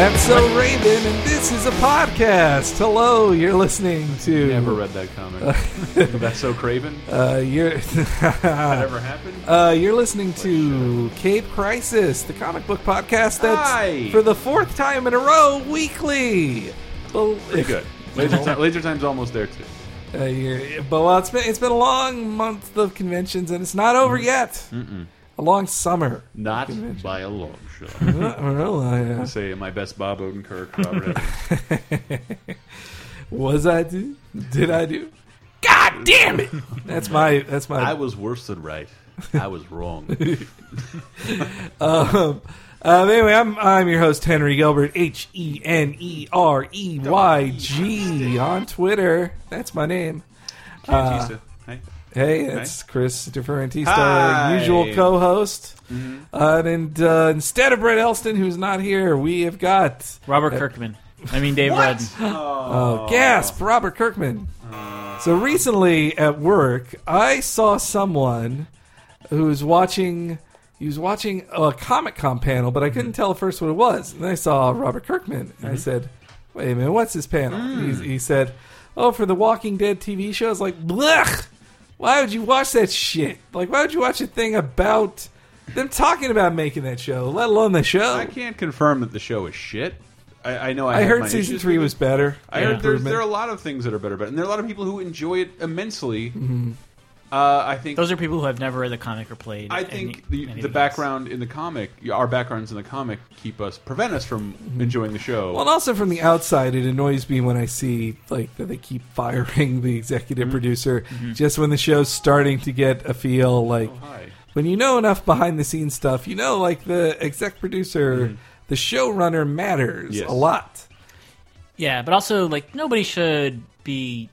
That's So Raven, and this is a podcast. Hello, you're listening to. Never read that comic. That's so Craven. Uh, you're. that ever happened? Uh, you're listening to Cape Crisis, the comic book podcast that's Hi. for the fourth time in a row weekly. Well, Pretty good. Laser, time, Laser Time's almost there too. Uh, you're- but well, it's been it's been a long month of conventions, and it's not over yet. A long summer. Not by a long shot. Uh, well, I, uh, Say my best Bob Odenkirk, Robert Evans. was I do? Did I do? God damn it! That's my that's my I was worse than right. I was wrong. Um, uh, anyway, I'm I'm your host Henry Gilbert, H E N E R E Y G on Twitter. That's my name. Batista. Hey. It's Chris Differentista, Hi. our usual co-host. Mm-hmm. Uh, and uh, instead of Brett Elston, who's not here, we have got Robert uh, Kirkman. I mean Dave Rudden. Oh. oh, gasp, Robert Kirkman. Mm. So recently at work, I saw someone who was watching. He was watching a Comic Con panel, but I couldn't mm-hmm. tell at first what it was. And then I saw Robert Kirkman, and I mm-hmm. said, "Wait a minute, what's this panel?" He, mm. he said, "Oh, for the Walking Dead TV show." I was like, "Blech! Why would you watch that shit? Like, why would you watch a thing about them talking about making that show, let alone the show?" I can't confirm that the show is shit. I, I know I, I heard season three was better. I An heard there's, there are a lot of things that are better, but and there are a lot of people who enjoy it immensely. Mm-hmm. Uh, I think Those are people who have never read the comic or played. I any- think the, any the of background in the comic, our backgrounds in the comic, keep us prevent us from enjoying the show. Mm-hmm. Well, and also from the outside, it annoys me when I see like that they keep firing the executive Mm-hmm. producer just when the show's starting to get a feel like oh, hi. when you know enough behind the scenes stuff, you know like the exec producer, the showrunner matters Mm-hmm. Yes. a lot. Yeah, but also like nobody should be.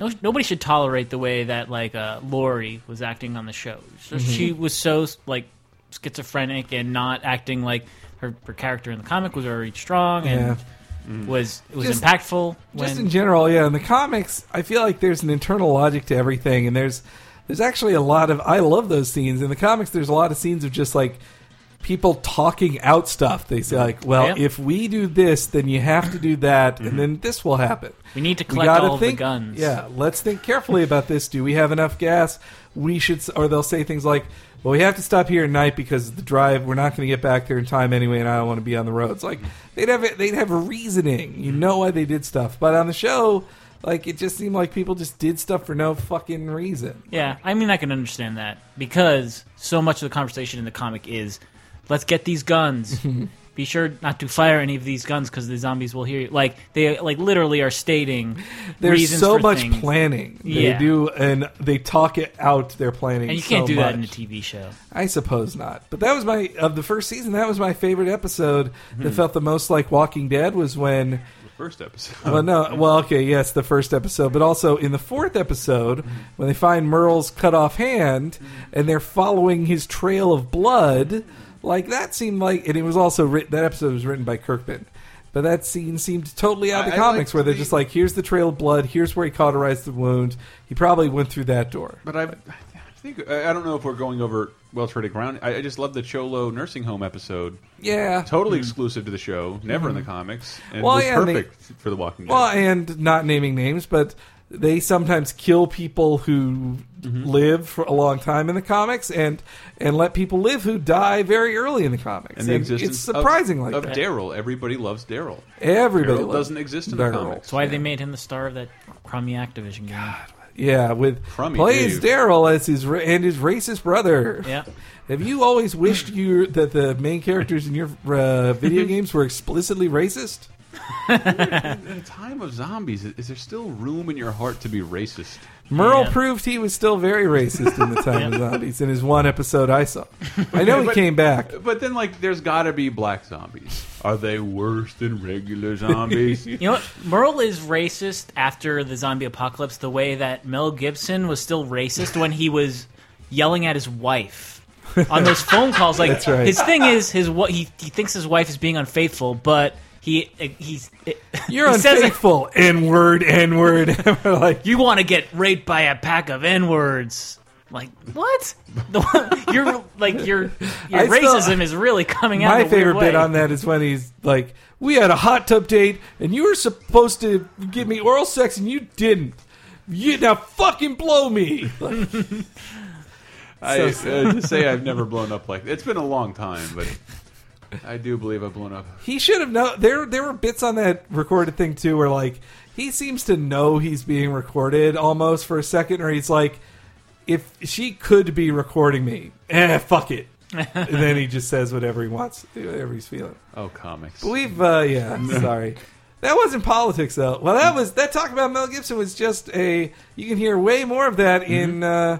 No, nobody should tolerate the way that like uh, Lori was acting on the show. So Mm-hmm. She was so like schizophrenic and not acting like her, her character in the comic was already strong and was it was Just- impactful. Just in general, yeah. In the comics, I feel like there's an internal logic to everything, and there's there's actually a lot of I love those scenes in the comics. There's a lot of scenes of just like people talking out stuff. They say like, "Well, Yeah. if we do this, then you have to do that, and mm-hmm. then this will happen." we need to collect gotta all of think, the guns. Yeah, let's think carefully about this. Do we have enough gas? We should, s- or they'll say things like, "Well, we have to stop here at night because the drive. We're not going to get back there in time anyway, and I don't want to be on the roads." Like they'd have they'd have a reasoning. You mm-hmm. know why they did stuff, but on the show, like it just seemed like people just did stuff for no fucking reason. Yeah, I mean, I can understand that because so much of the conversation in the comic is, let's get these guns. Be sure not to fire any of these guns because the zombies will hear you. Like they like literally are stating There's reasons so for much things. planning they Yeah. do, and they talk it out. Their planning, and you can't so do that in a much. TV show. I suppose not. But that was my of the first season. That was my favorite episode. Hmm. That felt the most like Walking Dead was when. the first episode. Well, no. Well, okay, yes, the first episode, but also in the fourth episode when they find Merle's cut off hand and they're following his trail of blood. Like that seemed like, and it was also written. That episode was written by Kirkman. But that scene seemed totally out of the I- I comics, liked where they're the- just like, "Here's the trail of blood. Here's where he cauterized the wound. He probably went through that door." But I, I think I I don't know if we're going over well treaded ground. I, I just love the Cholo nursing home episode. Yeah, Totally hmm. exclusive to the show, never in the hmm. comics, and. Well, was yeah, and they- perfect for the Walking Dead. Well, and not naming names, but they sometimes kill people who Mm-hmm. live for a long time in the comics, and and let people live who die very early in the comics. and the And existence it's surprising of, like of that. Daryl. Everybody loves Daryl. Everybody Daryl loves doesn't exist in the Daryl. comics. That's why they made him the star of that crummy Activision game. Yeah, with Crummy plays Daryl as his and his racist brother. Yeah, Have you always wished you that the main characters in your uh, video games were explicitly racist? In a time of zombies, is there still room in your heart to be racist? Merle Yeah. proved he was still very racist in the time of zombies in his one episode I saw. I know he But- came back. But then, like, there's got to be black zombies. Are they worse than regular zombies? you know what? Merle is racist after the zombie apocalypse. The way that Mel Gibson was still racist when he was yelling at his wife on those phone calls. Like That's right. his thing is his what he he thinks his wife is being unfaithful, but he he's You're he says, unfaithful. N word, N word. like you want to get raped by a pack of n words. Like what? The one, your like your your I still- racism is really coming out. My in a weird favorite bit on that is when he's like, "We had a hot tub date, and you were supposed to give me oral sex, and you didn't. You now fucking blow me." Like, I So uh, to say I've never blown up like it's been a long time, but I do believe I've blown up. he should have known. There, there were bits on that recorded thing too, where like he seems to know he's being recorded almost for a second, or he's like, "If she could be recording me, eh, fuck it." and then he just says whatever he wants, whatever he's feeling. Oh, comics. We've uh yeah, sorry. That wasn't politics though. Well, that was that talk about Mel Gibson was just a you can hear way more of that in uh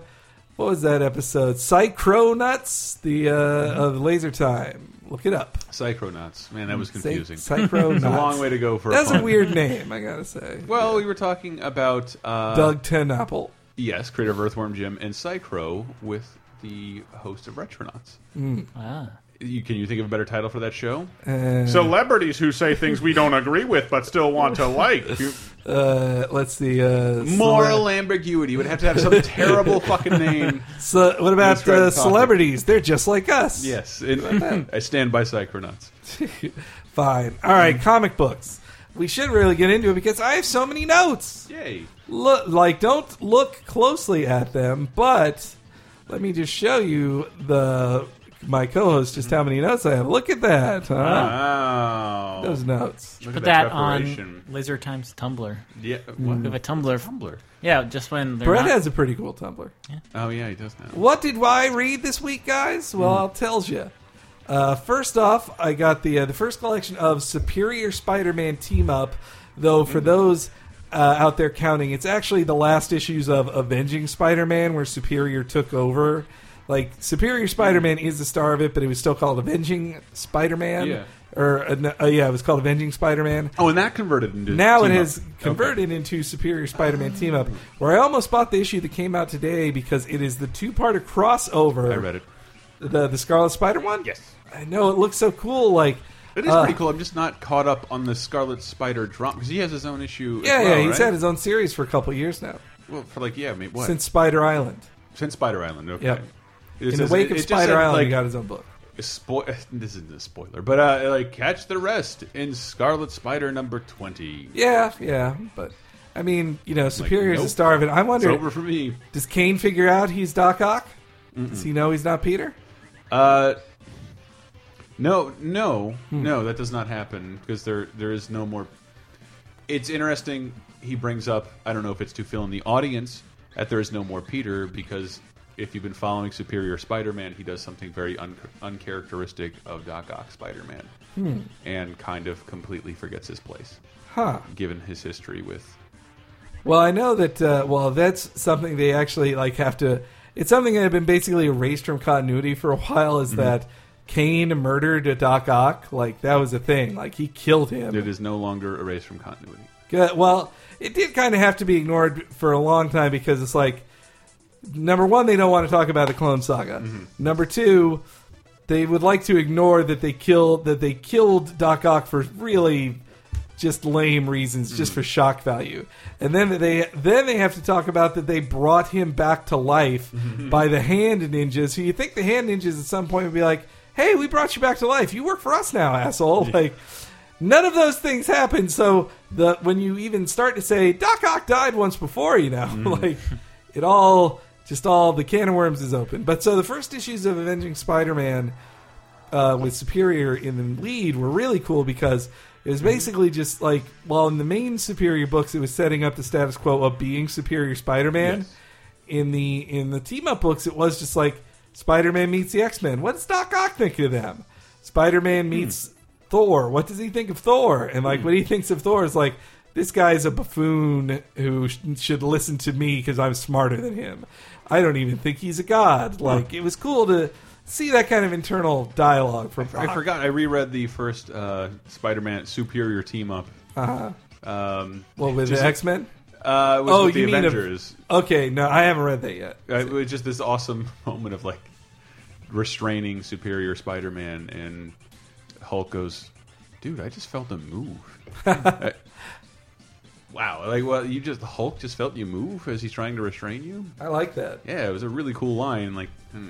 what was that episode? Psychronauts, the uh of Laser Time. Look it up. Psychronauts. Man, that was confusing. Psy- Psychronauts. It's a long way to go for. That's a a weird name, I gotta say. Well, we were talking about uh, Doug TenNapel. Yes, creator of Earthworm Jim and Psychro with the host of Retronauts. Ah. You, can you think of a better title for that show? Uh, Celebrities who say things we don't agree with but still want to like. You- uh, let's see. Uh, Moral ambiguity would have to have some terrible fucking name. So, what about Let's uh, celebrities? They're just like us. Yes, and I stand by Psychronauts. Fine. All right, comic books. We should really get into it because I have so many notes. Yay! look like don't look closely at them but let me just show you the my co-host just how many notes i have look at that huh? Wow. those notes Look Put at that on preparation. Laser Times Tumblr. Yeah. Mm. What? We have a Tumblr. Tumblr. Yeah, just when they're brett not, has a pretty cool tumblr Oh yeah, he does now. what did i read this week guys well i'll tell you uh, first off i got the uh, the first collection of superior spider-man team up though for those uh, out there counting it's actually the last issues of avenging spider-man where superior took over like superior spider-man is the star of it but it was still called avenging spider-man Yeah. or uh, uh, yeah it was called avenging spider-man Oh, and that converted into now it team has up. converted into Superior Spider-Man Team Up, where I almost bought the issue that came out today because it is the two-parter crossover. I read it. the the Scarlet Spider one. Yes. I know it looks so cool. Like It is uh, pretty cool. I'm just not caught up on the Scarlet Spider drama because he has his own issue. Yeah, as well, yeah, he's right? had his own series for a couple years now well for like yeah, I mean, what since Spider Island. since Spider Island. Okay. Yep. In the says- wake it- of Spider said, Island, like, he got his own book. Spo- this isn't a spoiler, but uh, like catch the rest in Scarlet Spider number twenty. Yeah, yeah, but I mean, you know, Superior is the nope. star of it. I It's wonder, over for me. does Kaine figure out he's Doc Ock? Does he know he's not Peter? Uh, no, no, Hmm. no. That does not happen because there there is no more. It's interesting. He brings up. I don't know if it's to fill in the audience that there is no more Peter because if you've been following Superior Spider-Man, he does something very un uncharacteristic of Doc Ock Spider-Man, Hmm. and kind of completely forgets his place Huh. given his history with. Well, I know that. Uh, well, that's something they actually like have to. It's something that had been basically erased from continuity for a while. Is that Kaine murdered Doc Ock? Like that was a thing. Like he killed him. It is no longer erased from continuity. Good. Well, it did kind of have to be ignored for a long time because it's like number one, they don't want to talk about the Clone Saga. Mm-hmm. Number two, they would like to ignore that they killed that they killed Doc Ock for really just lame reasons, just mm. for shock value. And then they then they have to talk about that they brought him back to life mm-hmm. by the hand ninjas. Who you think the hand ninjas at some point would be like, "Hey, we brought you back to life. You work for us now, asshole." Like none of those things happen. So the when you even start to say Doc Ock died once before, you know, mm. like it all just all the can of worms is open. But so the first issues of Avenging Spider-Man uh, with Superior in the lead were really cool because it was basically just like well in the main Superior books it was setting up the status quo of being Superior Spider-Man. Yes. In the in the team up books it was just like Spider-Man meets the X-Men. What does Doc Ock think of them? Spider-Man meets Thor. What does he think of Thor? And like what he thinks of Thor is like this guy's a buffoon who sh- should listen to me because I'm smarter than him. I don't even think he's a god. Like it was cool to see that kind of internal dialogue from. I forgot. I reread the first uh, Spider-Man Superior team up. Uh, Um, well, with the X Men. Uh, it was Oh, with the you mean Avengers. Okay, no, I haven't read that yet. Uh, it was just this awesome moment of like restraining Superior Spider-Man, and Hulk goes, "Dude, I just felt a move." wow, like well, you just Hulk just felt you move as he's trying to restrain you. I like that. Yeah, it was a really cool line. Like, hmm.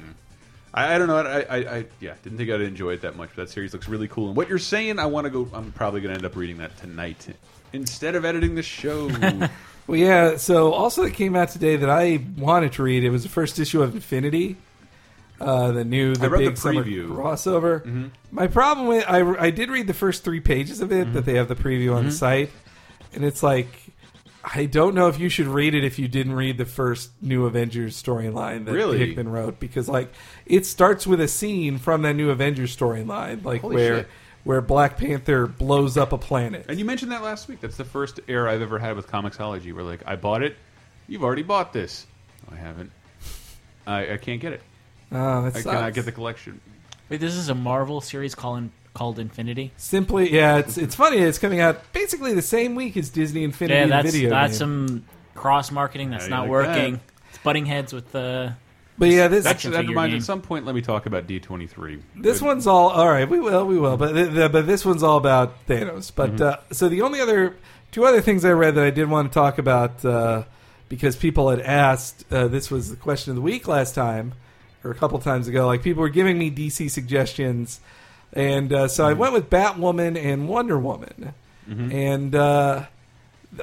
I, I don't know. I, I, I, yeah, didn't think I'd enjoy it that much. But that series looks really cool. And what you're saying, I want to go. I'm probably going to end up reading that tonight instead of editing the show. Well, yeah. So also it came out today that I wanted to read. It was the first issue of Infinity, uh, the new the I read the big summer preview. crossover. My problem with I I did read the first three pages of it that they have the preview on the site, and it's like. I don't know if you should read it if you didn't read the first New Avengers storyline that Really? Hickman wrote because like it starts with a scene from that New Avengers storyline like Holy where shit. where Black Panther blows up a planet. and you mentioned that last week. That's the first error I've ever had with Comixology. Where like I bought it, you've already bought this. No, I haven't. I, I can't get it. Oh, that I sucks. cannot get the collection. Wait, this is a Marvel series called called Infinity. Simply, yeah, it's it's funny. It's coming out basically the same week as Disney Infinity Yeah, that's video that's game. some cross marketing that's How not like working. that? It's butting heads with the. But yeah, this That's, Action that reminds. game. At some point, let me talk about D23. this Good. one's all all right. We will, we will. But th- th- but this one's all about Thanos. But Mm-hmm. uh, so the only other two other things I read that I did want to talk about uh, because people had asked. Uh, this was the question of the week last time or a couple times ago. Like people were giving me DC suggestions, and uh, so I Mm-hmm. went with Batwoman and Wonder Woman, and uh,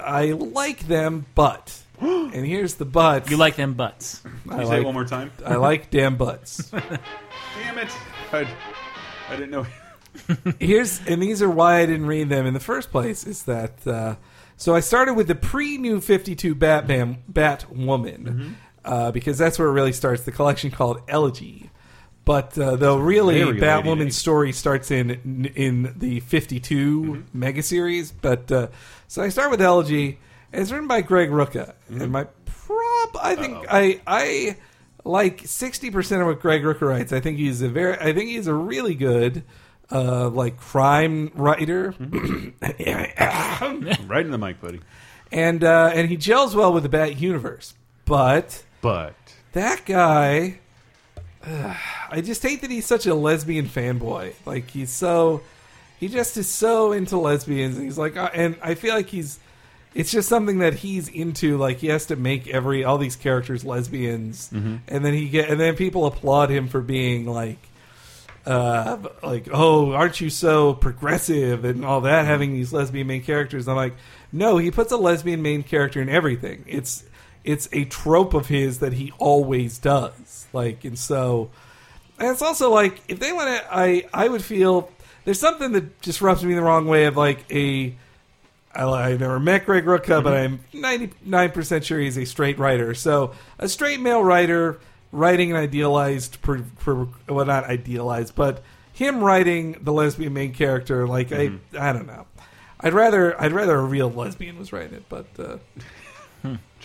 I like them, but. And here's the but. You like them butts? Can I you say it like, one more time? I like damn butts. Damn it! I, I didn't know. Here's and these are why I didn't read them in the first place. Is that uh, so? I started with the pre New Fifty Two Batman Batwoman Mm-hmm. uh, because that's where it really starts. The collection called Elegy. But uh, though really, very Batwoman's story starts in in the 52 Mm-hmm. mega series. But uh, so I start with Elegy. It's written by Greg Rucka, Mm-hmm. and my prob I think I I like sixty percent of what Greg Rucka writes. I think he's a very I think he's a really good uh, like crime writer, right in the mic, buddy. and uh, and he gels well with the Bat universe. But But that guy, I just hate that he's such a lesbian fanboy. Like he's so, he just is so into lesbians. And he's like, uh, and I feel like he's, it's just something that he's into. Like he has to make every all these characters lesbians, and then he get, and then people applaud him for being like. Uh, like, oh, aren't you so progressive and all that? Having these lesbian main characters, I'm like, no, he puts a lesbian main character in everything. It's it's a trope of his that he always does. Like, and so, and it's also like if they want to, I I would feel there's something that just rubs me the wrong way of like a. I, I never met Greg Rucka, but I'm 99% sure he's a straight writer. So, a straight male writer writing an idealized, per, per, well, not idealized, but him writing the lesbian main character, like, I, I don't know. I'd rather I'd rather a real lesbian was writing it, but uh,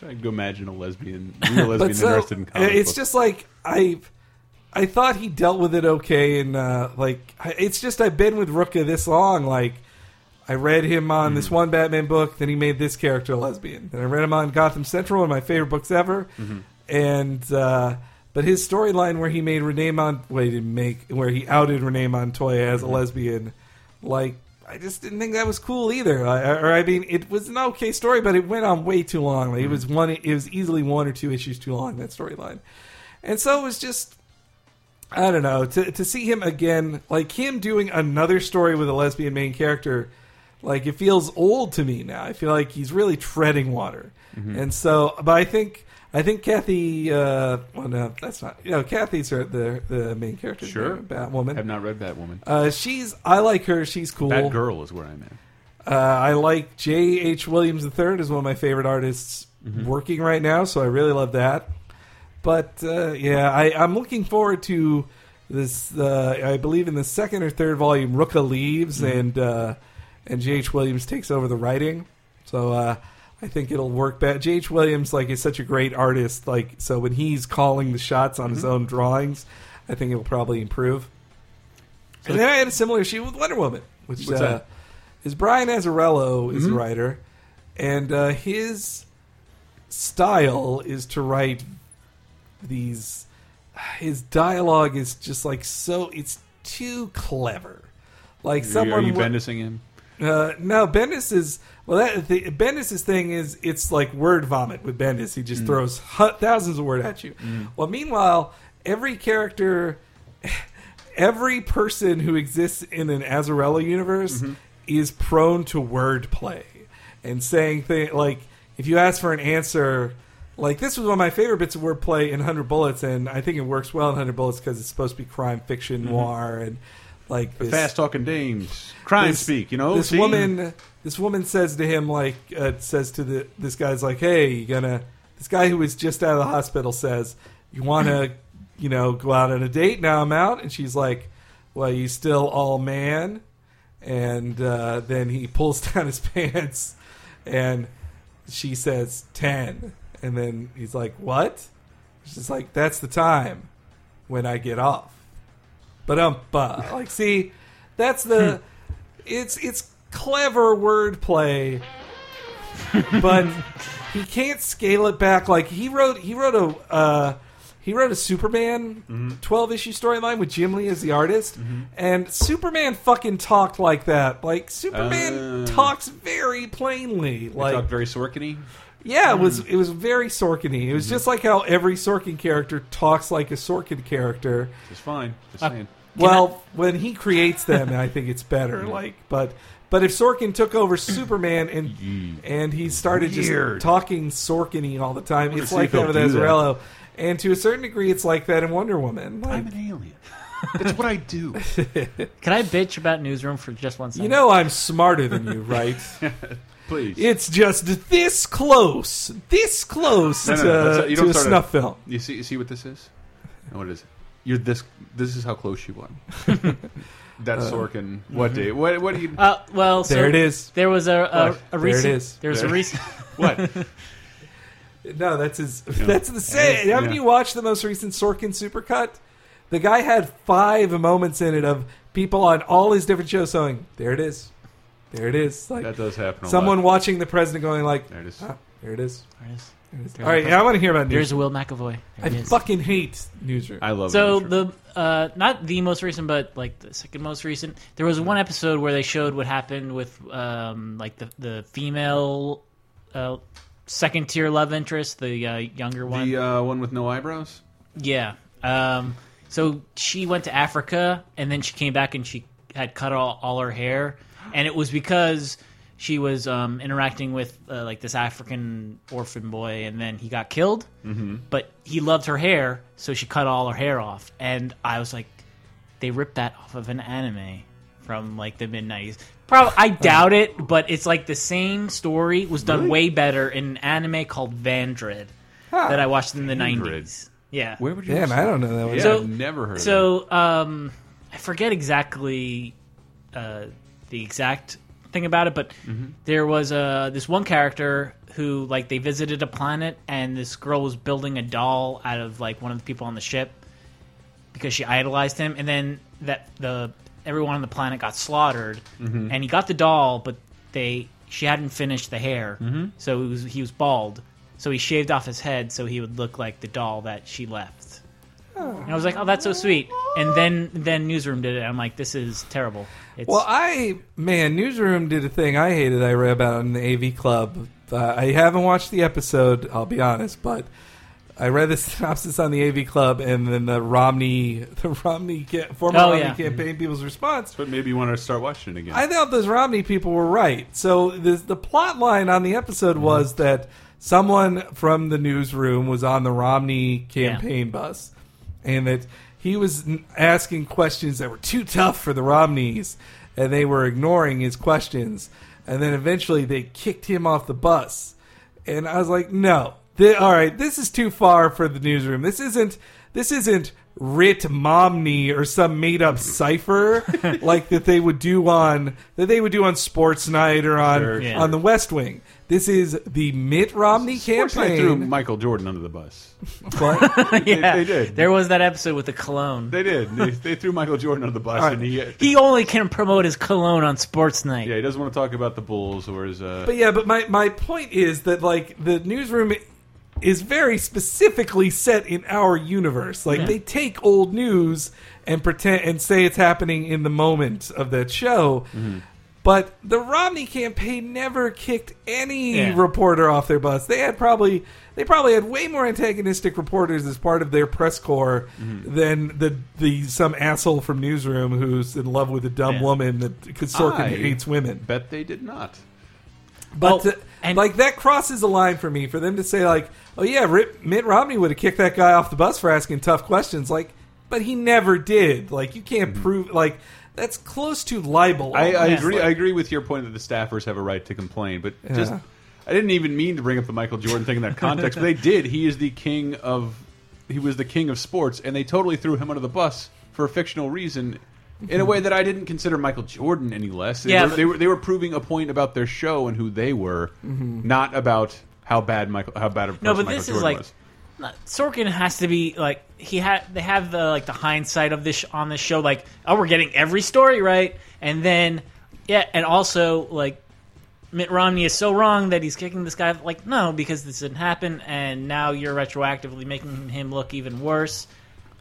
trying to imagine a lesbian, real lesbian so interested in comic it's books. just like I I thought he dealt with it okay, and uh, like it's just I've been with Rucka this long. Like I read him on Hmm. this one Batman book, then he made this character a lesbian. Then I read him on Gotham Central, one of my favorite books ever, Mm-hmm. and. uh but his storyline where he made Renee Mon, well, didn't make, where he outed Renee Montoya as a Mm-hmm. lesbian, like I just didn't think that was cool either. I, or I mean, it was an okay story, but it went on way too long. Like, It mm-hmm. was one, it was easily one or two issues too long that storyline, and so it was just, I don't know, to to see him again, like him doing another story with a lesbian main character, like it feels old to me now. I feel like he's really treading water, mm-hmm. and so, but I think. I think Kathy. Uh, well, no, that's not. You know, Kathy's her, the the main character. Sure. Batwoman. I have not read Batwoman. Uh, she's. I like her. She's cool. Batgirl is where I'm at. Uh, I like J. H. Williams III is one of my favorite artists working right now, so I really love that. But uh, yeah, I, I'm looking forward to this. Uh, I believe in the second or third volume, Rucka leaves and uh, and J. H. Williams takes over the writing. So uh, I think it'll work better. J. H. Williams like is such a great artist. Like so, when he's calling the shots on his own drawings, I think it'll probably improve. and then I had a similar issue with Wonder Woman, which What's uh, that? is Brian Azzarello is the writer, and uh, his style is to write these. His dialogue is just like so. It's too clever. Like Are you- someone are you would- Bendising him? Uh, no, Bendis is well. That the, Bendis's thing is it's like word vomit with Bendis. He Mm. just throws hu- thousands of word at you. Well, meanwhile, every character, every person who exists in an Azzarello universe Mm-hmm. is prone to wordplay and saying things like if you ask for an answer. Like this was one of my favorite bits of wordplay in Hundred Bullets, and I think it works well in Hundred Bullets because it's supposed to be crime fiction noir and like this, Fast talking dames, crime this- speak. You know, this see? woman this woman says to him like uh, says to the this guy's like hey you gonna this guy who was just out of the hospital says you want to you know go out on a date? Now i'm out. And she's like well you still all man? And uh, then he pulls down his pants and she says 10 and then he's like what? She's like that's the time when i get off. But um like see that's the it's it's clever wordplay but he can't scale it back like he wrote he wrote a uh he wrote a Superman 12 issue storyline with Jim Lee as the artist, and Superman fucking talked like that. Like Superman Uh. talks very plainly. Like talk very Sorkin-y. yeah, it was it was very Sorkin-y. It was just like how every Sorkin character talks like a Sorkin character. It's fine. Just Uh, saying. Well, when he creates them, I think it's better. Like, but but if Sorkin took over Superman and and he started just talking Sorkin-y all the time, it's see like he'll that with do that. Azzarello. And to a certain degree, it's like that in Wonder Woman. Like, I'm an alien. That's what I do. Can I bitch about Newsroom for just one second? you know, I'm smarter than you, right? Please. it's just this close, this close No, no, to, no, that's- you to don't a start snuff film. You see, you see what this is? And what is it? You're this. This is how close you are. That's Sorkin. What day? What? What do you? Uh, well, so There it is. There was a a, What? a There it recent. is. There was a recent. What? No, that's his. That's the same. Yeah. Haven't you watched the most recent Sorkin supercut? The guy had five moments in it of people on all his different shows saying, "There it is, there it is." Like that does happen. A someone Lot. watching the president going, "Like, There it is. ah, there it is." There it is. There it is. There's All right, the yeah, I want to hear about There's Newsroom. Will McAvoy. I There he is. fucking hate Newsroom. I love. So Newsroom. the uh, not the most recent, but like the second most recent. There was one episode where they showed what happened with um, like the the female uh, second tier love interest, the uh, younger one. the uh, one with no eyebrows. Yeah. Um, so she went to Africa and then she came back and she had cut all, all her hair, and it was because she was um, interacting with uh, like this African orphan boy, and then he got killed. Mm-hmm. But he loved her hair, so she cut all her hair off, and I was like, they ripped that off of an anime from like the mid '90s. Probably, I doubt it, but it's like the same story was done way better in an anime called Vandred that I watched in the Vandred. '90s. Yeah. Where would you? Damn, I don't know that one. Yeah, So- I've never heard. of So um, I forget exactly uh, the exact thing about it, but there was uh, this one character who like they visited a planet and this girl was building a doll out of like one of the people on the ship because she idolized him, and then that the everyone on the planet got slaughtered, and he got the doll, but they she hadn't finished the hair, so he was he was bald, so he shaved off his head so he would look like the doll that she left. And I was like, "Oh, that's so sweet." And then then Newsroom did it. I'm like, "This is terrible." It's, Well, I man, Newsroom did a thing I hated. I read about in the AV Club. Uh, I haven't watched the episode. I'll be honest, but I read the synopsis on the AV Club, and then the Romney, the Romney, ca- former Oh, Romney yeah. campaign people's response. But maybe you want to start watching it again. I thought those Romney people were right. So the the plot line on the episode was that someone from the newsroom was on the Romney campaign bus, and that he was asking questions that were too tough for the Romneys, and they were ignoring his questions. And then eventually they kicked him off the bus, and I was like, no. Th- all right, this is too far for the newsroom. This isn't. This isn't Rit Momney or some made up cipher like that they would do on that they would do on Sports Night or on Sure, Yeah. on the West Wing. This is the Mitt Romney campaign. Night threw. Michael Jordan under the bus. But- yeah, they did. There was that episode with the cologne. They did. They, they threw Michael Jordan under the bus, right. and he. he only can promote his cologne on Sports Night. Yeah, he doesn't want to talk about the Bulls or his. Uh, but yeah, but my my point is that like the newsroom is very specifically set in our universe. Like Yeah. they take old news and pretend and say it's happening in the moment of that show. Mm-hmm. But the Romney campaign never kicked any Yeah. reporter off their bus. They had probably they probably had way more antagonistic reporters as part of their press corps Mm-hmm. than the the some asshole from newsroom who's in love with a dumb Yeah. woman that because Sorkin I hates women. Bet they did not. But Oh, to- and- like that crosses a line for me for them to say like, oh yeah, Rip, Mitt Romney would have kicked that guy off the bus for asking tough questions. Like, but he never did. Like you can't prove like that's close to libel. Mm-hmm. I, I agree. I agree with your point that the staffers have a right to complain, but just I didn't even mean to bring up the Michael Jordan thing in that context, but they did. He is the king of he was the king of sports, and they totally threw him under the bus for a fictional reason. In a way that I didn't consider Michael Jordan any less. They, Yeah, were, they were they were proving a point about their show and who they were, not about how bad Michael how bad of a person No, but Michael this is Jordan like was. Not- Sorkin has to be like he had. They have the like the hindsight of this on this show. Like, oh, we're getting every story right, and then yeah, and also like Mitt Romney is so wrong that he's kicking this guy. Like, no, because this didn't happen, and now you're retroactively making him look even worse.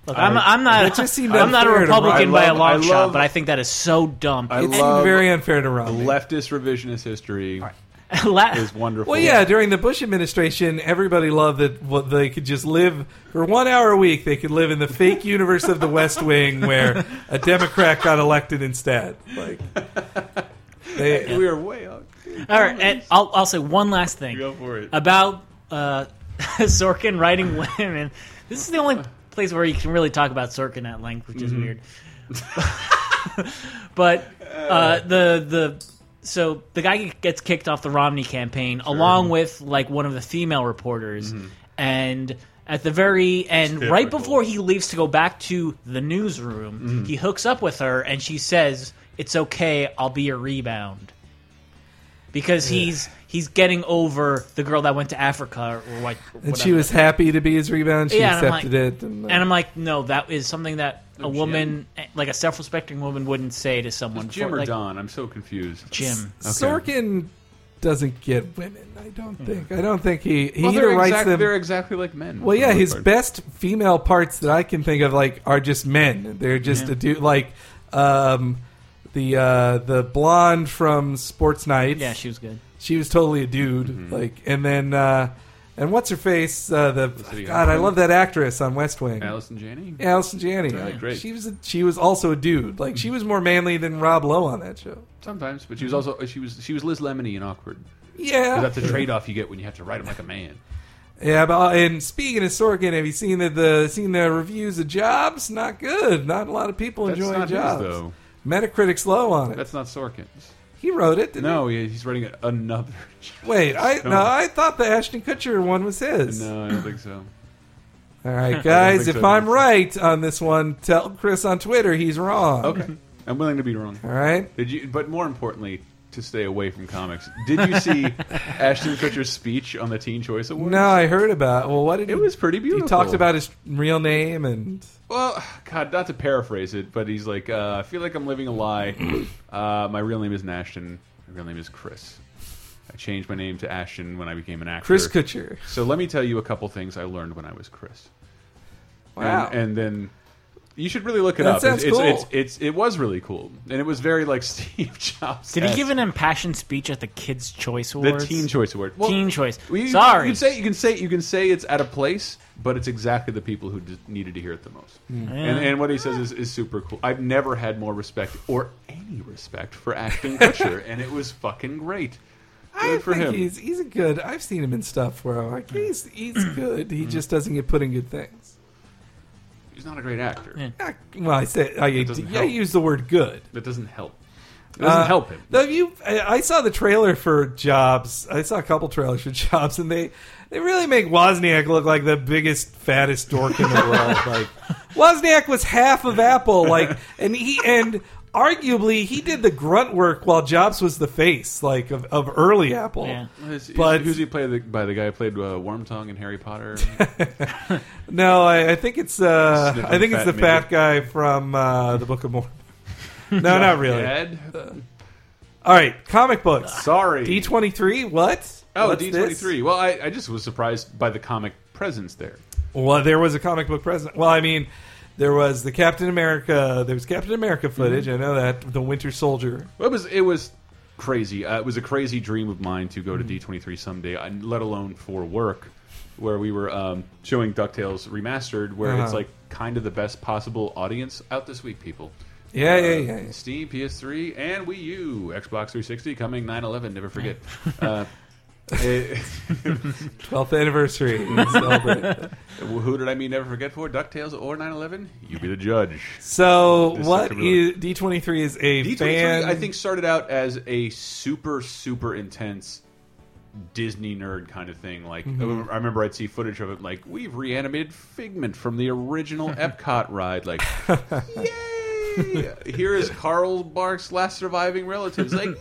Look, I'm, I- I'm not. That just I'm not a Republican Romney. by I a love- long I shot, but I think that is so dumb. I it love very unfair to the Romney. leftist revisionist history La- is wonderful. Well, yeah, during the Bush administration, everybody loved that what they could just live for one hour a week. They could live in the fake universe of the West Wing, where a Democrat got elected instead. Like, they, we are way out. All right, and I'll, I'll say one last thing. Go for it. about uh, Sorkin writing women. This is the only place where you can really talk about Sorkin at length, which is weird. but uh, the the so the guy gets kicked off the Romney campaign along with like one of the female reporters, and at the very end, right before he leaves to go back to the newsroom, he hooks up with her, and she says, "It's okay, I'll be your rebound." because he's he's getting over the girl that went to Africa or what. and she was happy to be his rebound. She Yeah, and accepted like- it. And, uh, and I'm like, no, that is something that a Jim? woman, like a self-respecting woman, wouldn't say to someone. Jim for, or like, Don? I'm so confused. Jim. Sorkin doesn't get women. I don't think. I don't think he he Well, either writes exact- them. they're exactly like men. Well, yeah, his part. best female parts that I can think of like are just men. They're just Yeah. a dude like um, the uh, the blonde from Sports Night. Yeah, she was good. she was totally a dude. Mm-hmm. Like, and then uh, and what's her face? Uh, the God, I love that actress on West Wing. Allison Janney. Yeah, Allison Janney. Like, great. She was a, she was also a dude. Like she was more manly than Rob Lowe on that show. Sometimes, but she was also she was she was Liz Lemony in Awkward. 'Cause Yeah, That's a trade off you get when you have to write him like a man. Yeah, but and speaking of Sorkin, have you seen the, the seen the reviews of Jobs? Not good. Not a lot of people That's enjoying not his, Jobs. though. Metacritic's low on it. That's not Sorkin's. He wrote it. Didn't No, he, he's writing another. Wait, I No. no, I thought the Ashton Kutcher one was his. No, I don't think so. All right, guys, if so. I'm right on this one, tell Chris on Twitter he's wrong. Okay, I'm willing to be wrong. All right. Did you? But more importantly, to stay away from comics, did you see Ashton Kutcher's speech on the Teen Choice Awards? No, I heard about. Well, what did It he? was pretty beautiful. He talked about his real name and. Well, God, not to paraphrase it, but he's like, uh, I feel like I'm living a lie. Uh, my real name isn't Ashton. My real name is Chris. I changed my name to Ashton when I became an actor. Chris Kutcher. So let me tell you a couple things I learned when I was Chris. Wow. And, and then you should really look it That up. sounds it's, cool. it's, it's, it's, it was really cool, and it was very like Steve Jobs. Did he give an impassioned speech at the Kids' Choice Award? the Teen Choice Award? Well, Teen Choice. well, you- Sorry. you can say you can say you can say it's at a place, but it's exactly the people who needed to hear it the most. Hmm. Yeah. And, and what he says is, is super cool. I've never had more respect or any respect for Ashton Kutcher, and it was fucking great. I Good for think him. he's he's good. I've seen him in stuff where I'm like hmm. he's he's good. He hmm. just doesn't get put in good things. He's not a great actor. Yeah. Ah, Well, I said I, doesn't I help. use the word good. That doesn't help. It doesn't Uh, help him. Though you, I, I saw the trailer for Jobs. I saw a couple trailers for Jobs, and they they really make Wozniak look like the biggest, fattest dork in the world. like Wozniak was half of Apple, like, and he and arguably he did the grunt work while Jobs was the face, like of, of early Apple. Yeah. Is- is- but- who's he played the, by the guy who played uh, Wormtongue in Harry Potter? No, I, I think it's uh, Sniffing I think it's fat the fat guy from uh, the Book of Mormon. no, not really. Ed? All right, comic books. Sorry. D twenty three. What? oh, D twenty three. Well, I, I just was surprised by the comic presence there. Well, there was a comic book present. Well, I mean, there was the Captain America. There was Captain America footage. Mm-hmm. I know that the Winter Soldier. It was it was crazy. Uh, it was a crazy dream of mine to go to D23 someday, I- let alone for work, where we were um, showing Ducktales remastered, where it's Uh-huh. like kind of the best possible audience out this week. People, Yeah, yeah, yeah. yeah. Steam, PS3, and Wii U, Xbox 360 coming 9/11. Never forget. uh, eh, 12th anniversary. Celebrate. who did I mean never forget for? Ducktales or 9/11? You be the judge. so, This is what really- is D23 is a D23, fan? I think, started out as a super, super intense Disney nerd kind of thing. Like, Mm-hmm. I remember I'd see footage of it, like, we've reanimated Figment from the original Epcot ride. Like, yay! Here is Carl Barks' last surviving relatives. Like, yay!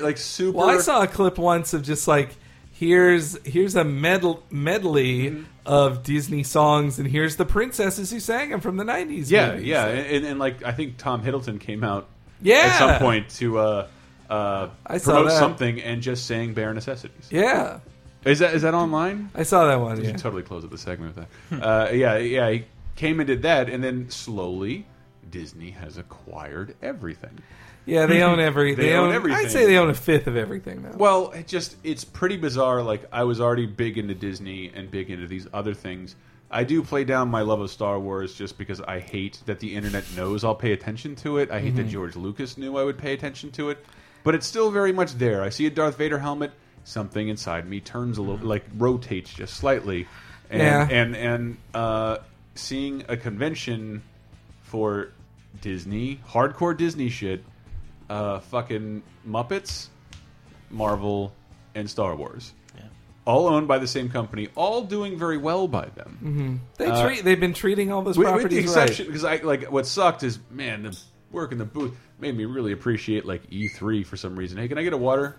Like, super. Well, I saw a clip once of just like here's here's a medl- medley Mm-hmm. of Disney songs, and here's the princesses who sang them from the '90s. Yeah, movies. yeah. And, and, like, I think Tom Hiddleston came out yeah. at some point to uh, uh, I promote something and just sang bare necessities. Yeah, Is that is that online? I saw that one. We Yeah. should totally close up the segment with that. uh, yeah, yeah. He came and did that, and then slowly Disney has acquired everything. Yeah, they own every. They They, own own, everything. I'd say they own a fifth of everything now. Well, it just it's pretty bizarre. Like I was already big into Disney and big into these other things. I do play down my love of Star Wars just because I hate that the internet knows I'll pay attention to it. I hate Mm-hmm. that George Lucas knew I would pay attention to it, but it's still very much there. I see a Darth Vader helmet, something inside me turns a little, like rotates just slightly, and Yeah. and and uh, seeing a convention for Disney, hardcore Disney shit, uh, fucking Muppets, Marvel, and Star Wars. All owned by the same company, all doing very well by them. they uh, treat. They've been treating all those With, with the exception, right. because I like what sucked is man, the work in the booth made me really appreciate like E3 for some reason. Hey, can I get a water?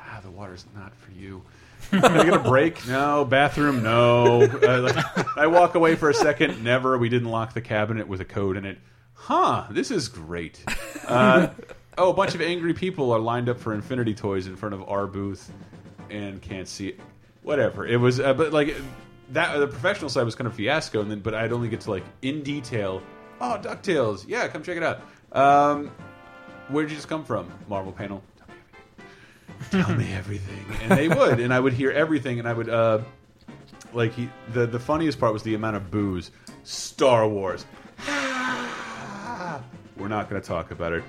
Ah, the water's not for you. Can I get a break? No. Bathroom? No. Uh, like, I walk away for a second. Never. We didn't lock the cabinet with a code in it. Huh. This is great. Uh, oh, a bunch of angry people are lined up for Infinity Toys in front of our booth and can't see it. Whatever. It was, uh, but like that. The professional side was kind of fiasco, and then but I'd only get to like in detail. Oh, Ducktales. Yeah, come check it out. Um, where did you just come from? Marvel panel. Tell me everything, Tell me everything. and they would, and I would hear everything, and I would uh, like he, the the funniest part was the amount of booze. Star Wars. we're not going to talk about it.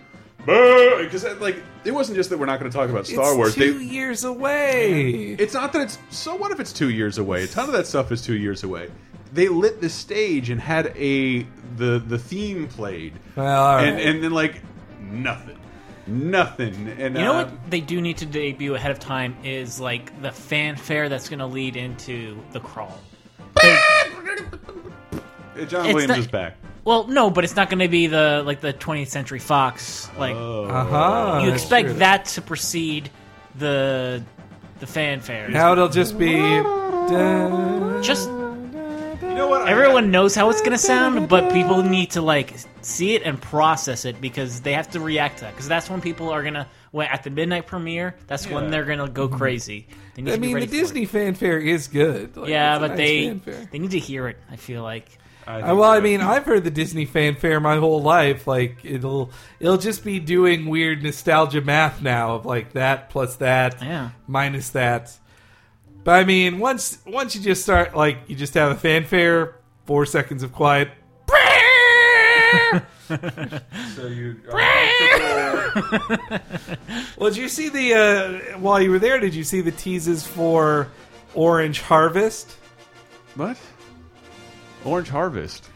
Because like it wasn't just that we're not going to talk about Star it's Wars. two They, years away. it's not that it's so. What if it's two years away? A ton of that stuff is two years away. They lit the stage and had a the the theme played, Well, all and right. and then like nothing, nothing. And You know uh, what they do need to debut ahead of time is like the fanfare that's going to lead into the crawl. John It's Williams not- is back. Well, no, but it's not going to be the like the 20th Century Fox. Like Oh. Uh huh. you expect that to precede the the fanfare. Now it'll just be. Just You know what? I- everyone knows how it's going to sound, but people need to like see it and process it because they have to react to that. Because that's when people are gonna when at the midnight premiere. That's Yeah. when they're gonna go crazy. They need I to be mean, the ready for it. Disney fanfare is good. Like, Yeah, it's a but nice they fanfare. they need to hear it. I feel like. I Uh, think well, I mean, I've heard the Disney fanfare my whole life. Like it'll it'll just be doing weird nostalgia math now of like that plus that Yeah. minus that. But I mean, once once you just start like you just have a fanfare, four seconds of quiet. so you. Well, did you see the uh, while you were there? Did you see the teases for Orange Harvest? what? Orange Harvest.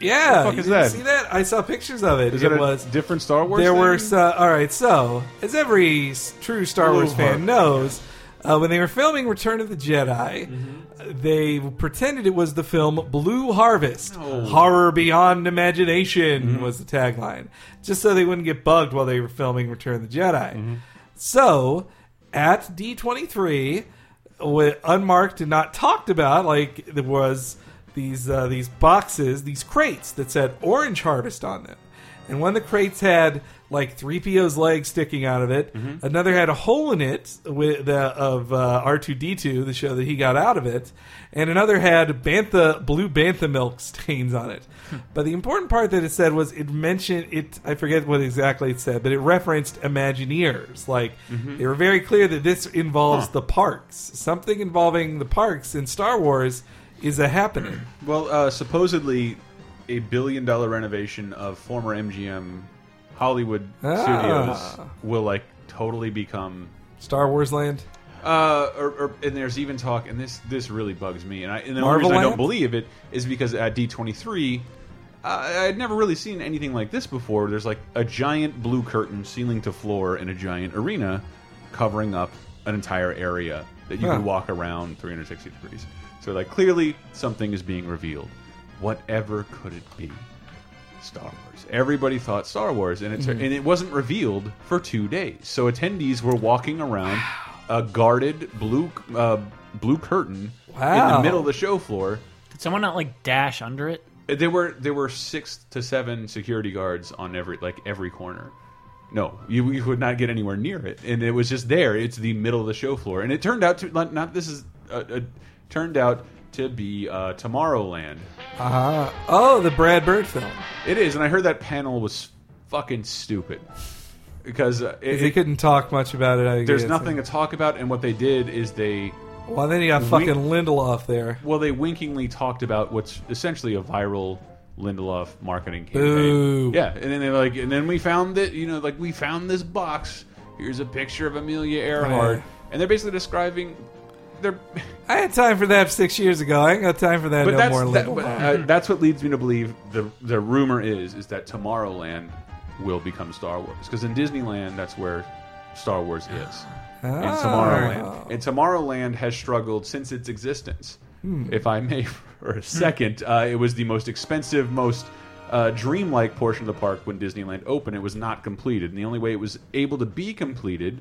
Yeah, fuck you is didn't that? See that? I saw pictures of it. Is it that a was different Star Wars? there thing? were uh, all right. So, as every s- true Star Wars fan knows, uh, when they were filming Return of the Jedi, Mm-hmm. uh, they pretended it was the film Blue Harvest. Oh. Horror beyond imagination Mm-hmm. was the tagline, just so they wouldn't get bugged while they were filming Return of the Jedi. Mm-hmm. So, at D twenty three, unmarked and not talked about, like there was these uh, these boxes, these crates that said Orange Harvest on them. and one of the crates had like 3PO's leg sticking out of it. Mm-hmm. Another had a hole in it with uh, of uh, R2D2, the show that he got out of it, and another had bantha blue bantha milk stains on it. but the important part that it said was it mentioned it. I forget what exactly it said, but it referenced Imagineers. Like Mm-hmm. they were very clear that this involves the parks. Something involving the parks in Star Wars is a happening. Well, uh, supposedly a billion dollar renovation of former MGM Hollywood Ah. studios will like totally become. Star Wars Land. Uh, or, or, and there's even talk, and this this really bugs me, and, I, and the only reason I don't believe it is because at D23, uh, I had never really seen anything like this before. There's like a giant blue curtain, ceiling to floor, in a giant arena, covering up an entire area that you Huh. can walk around 360 degrees. So like clearly something is being revealed. Whatever could it be? Star Wars. Everybody thought Star Wars, and it Mm-hmm. and it wasn't revealed for two days. So attendees were walking around a guarded blue uh, blue curtain in the middle of the show floor. Did someone not like dash under it? There were there were six to seven security guards on every like every corner. No, you, you would not get anywhere near it, and it was just there. It's the middle of the show floor, and it turned out to not, not this is a, uh, turned out to be uh, Tomorrowland. Uh-huh. Oh, the Brad Bird film. It is, and I heard that panel was fucking stupid because uh, it, They couldn't talk much about it. I there's guess. nothing to talk about, and what they did is they Well, then you got fucking Lindelof there. well they winkingly talked about what's essentially a viral Lindelof marketing campaign. Boo. Yeah, and then they're like, and then we found that you know like we found this box. Here's a picture of Amelia Earhart, Yeah. and they're basically describing. They're, I had time for that six years ago. I ain't got time for that but no that's more. that, but, uh, that's what leads me to believe the the rumor is is that Tomorrowland will become Star Wars because in Disneyland that's where Star Wars is. in Ah. Tomorrowland. And Tomorrowland has struggled since its existence. Hmm. If I may, for a second, uh, it was the most expensive, most uh, dreamlike portion of the park when Disneyland opened. It was not completed, and the only way it was able to be completed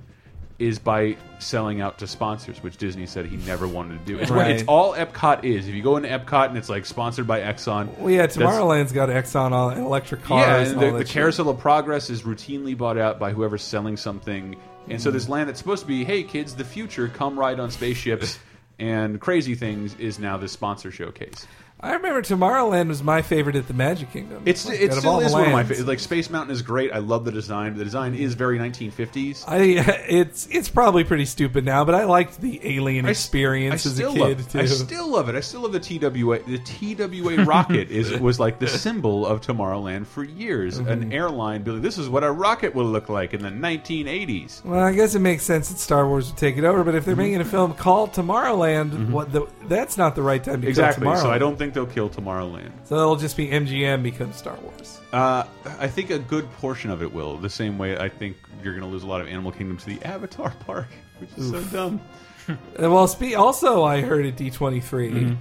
is by selling out to sponsors, which Disney said he never wanted to do. It's, what, Right. it's all Epcot is. If you go into Epcot and it's like sponsored by Exxon, well, yeah, Tomorrowland's got Exxon on electric cars. yeah, and and the, the. Carousel of Progress is routinely bought out by whoever's selling something. And so mm-hmm. this land that's supposed to be, hey kids, the future, come ride on spaceships and crazy things, is now this sponsor showcase. I remember Tomorrowland was my favorite at the Magic Kingdom. It's Like, it still is one of my lands. favorites. Like Space Mountain is great. I love the design. The design is very 1950s. I it's it's probably pretty stupid now, but I liked the alien I experience I as a still kid love, too. I still love it. I still love the TWA. The TWA rocket is was like the symbol of Tomorrowland for years. Mm-hmm. An airline building. this is what a rocket will look like in the 1980s. well, I guess it makes sense that Star Wars would take it over, but if Mm-hmm. they're making a film called Tomorrowland, what the, that's not the right time to Exactly. So I don't think they'll kill Tomorrowland. So it'll just be MGM becomes Star Wars. Uh, I think a good portion of it will. The same way I think you're going to lose a lot of Animal Kingdom to the Avatar park, which is so dumb. Uh, Well, spe- also I heard at D twenty three Mm-hmm.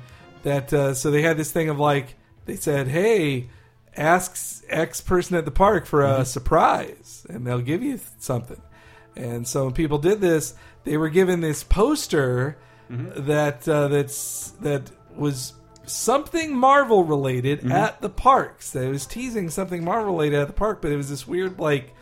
that uh, so they had this thing of like they said, "Hey, ask X person at the park for a Mm-hmm. surprise, and they'll give you something." And so when people did this, they were given this poster Mm-hmm. that uh, that's that was something Marvel related Mm-hmm. at the parks. It was teasing something Marvel related at the park, but it was this weird like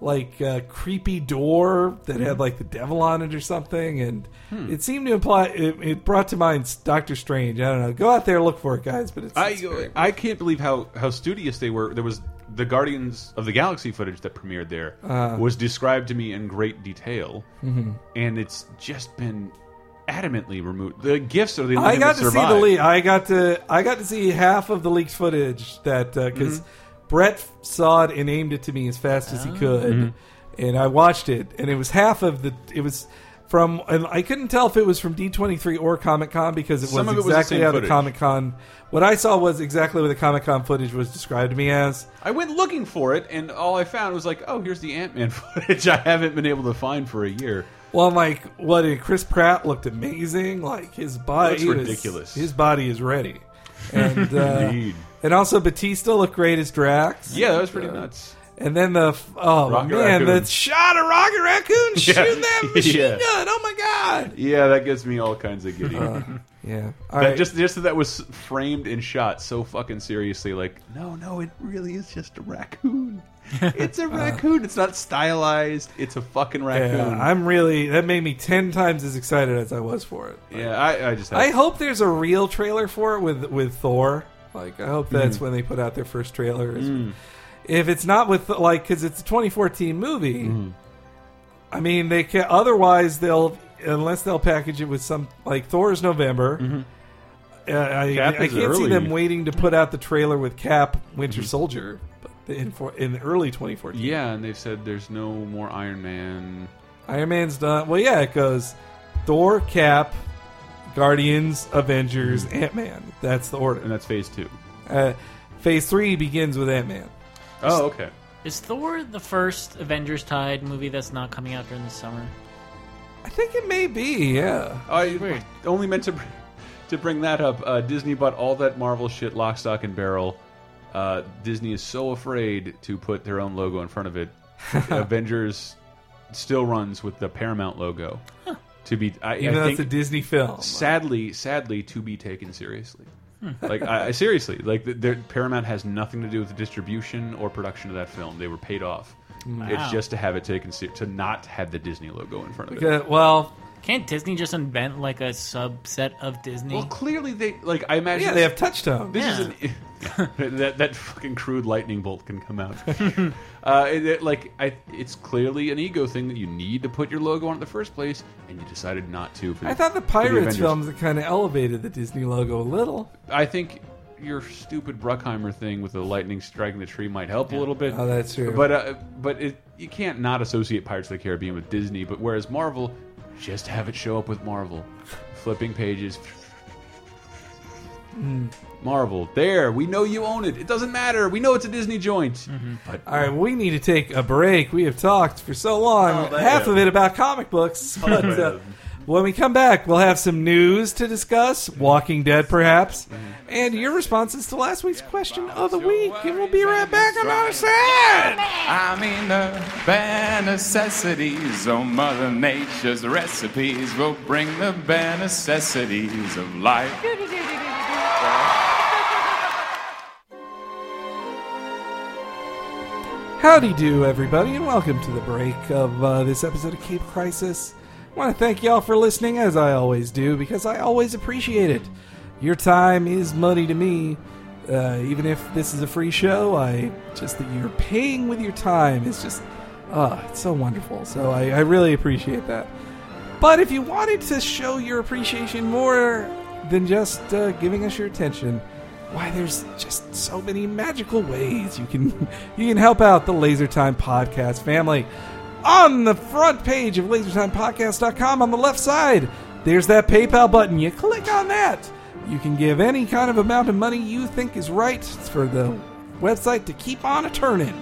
like uh, creepy door that Mm-hmm. had like the devil on it or something, and Hmm. it seemed to imply it, it brought to mind Doctor Strange. I don't know. Go out there look for it, guys. But it's, I it's very- I can't believe how how studious they were. There was the Guardians of the Galaxy footage that premiered there Uh. was described to me in great detail, Mm-hmm. and it's just been adamantly removed. The gifts are the only I got that to see the leak. I got to I got to see half of the leaked footage that because Mm-hmm. Brett saw it and aimed it to me as fast as he Ah. could, Mm-hmm. and I watched it, and it was half of the. It was from, and I couldn't tell if it was from D twenty three or Comic Con because it Some was of it was the exactly same how the footage. Comic Con. What I saw was exactly what the Comic Con footage was described to me as. I went looking for it, and all I found was like, oh, here's the Ant Man footage. I haven't been able to find for a year. Well, I'm like, what? and Chris Pratt looked amazing. Like his body, was- ridiculous. his body is ready, and uh, Indeed. and also Bautista looked great as Drax. Yeah, that was pretty nuts. And then the oh Rocket man, Raccoon. the shot of Rocket Raccoon shooting that machine Yeah. gun. Oh my god! Yeah, that gives me all kinds of giddy. Yeah, all that right. just just that that was framed and shot so fucking seriously. Like, no, no, it really is just a raccoon. It's a raccoon. It's not stylized. It's a fucking raccoon. yeah, I'm really that made me ten times as excited as I was for it. yeah, I, I just have, I hope there's a real trailer for it with with Thor. Like I hope Mm. that's when they put out their first trailer. is- If it's not with like because it's a 2014 movie, Mm-hmm. I mean they can. Otherwise, they'll unless they'll package it with some like Thor's November. Uh, I, Mm-hmm. Cap I is can't see them waiting to put out the trailer with Cap, Winter Soldier, in for, in early 2014. yeah, and they've said there's no more Iron Man. Iron Man's done. Well, yeah, it goes Thor, Cap, Guardians, Avengers, Ant Man. That's the order. And that's phase two. Uh, phase three begins with Ant Man. Oh, okay. Is Thor the first Avengers tied movie that's not coming out during the summer? I think it may be. Yeah. I Weird. only meant to br- to bring that up. Uh, Disney bought all that Marvel shit, lock, stock, and barrel. Uh, Disney is so afraid to put their own logo in front of it. Avengers still runs with the Paramount logo. To be, I, Even I though it's a Disney film. sadly, sadly, to be taken seriously. like I, I seriously, like the, the, Paramount has nothing to do with the distribution or production of that film. They were paid off. Wow. It's just to have it taken ser- to not have the Disney logo in front of it. Okay, well, Can't Disney just invent like a subset of Disney? Well, clearly they like. I imagine. yeah, they have Touchstone. This Yeah. is an, that that fucking crude lightning bolt can come out. uh, it, it- like I, it's clearly an ego thing that you need to put your logo on in the first place, and you decided not to. For I thought the for Pirates Avengers. films kind of elevated the Disney logo a little. I think your stupid Bruckheimer thing with the lightning striking the tree might help a little bit. Oh, that's true. But uh, but it, you can't not associate Pirates of the Caribbean with Disney. But whereas Marvel, just have it show up with Marvel, flipping pages. Hmm. Marvel, there. We know you own it. It doesn't matter. We know it's a Disney joint. Mm-hmm. But All right, we need to take a break. We have talked for so long, Oh, half man. of it about comic books. But uh, when we come back, we'll have some news to discuss, Walking Dead perhaps, and your responses to last week's question of the week. And we'll be right back. I'm not sad. I mean the bare necessities, oh Mother Nature's recipes will bring the bare necessities of life. Howdy do, everybody, and welcome to the break of uh, this episode of Cape Crisis. I want to thank y'all for listening, as I always do, because I always appreciate it. Your time is money to me. Uh, even if this is a free show, I just that you're paying with your time is just, ah, it's so wonderful. So I, I really appreciate that. But if you wanted to show your appreciation more than just uh, giving us your attention, why there's just so many magical ways you can you can help out the Laser Time Podcast family. On the front page of lasertimepodcast.com on the left side, there's that PayPal button. You click on that. You can give any kind of amount of money you think is right for the website to keep on a turning,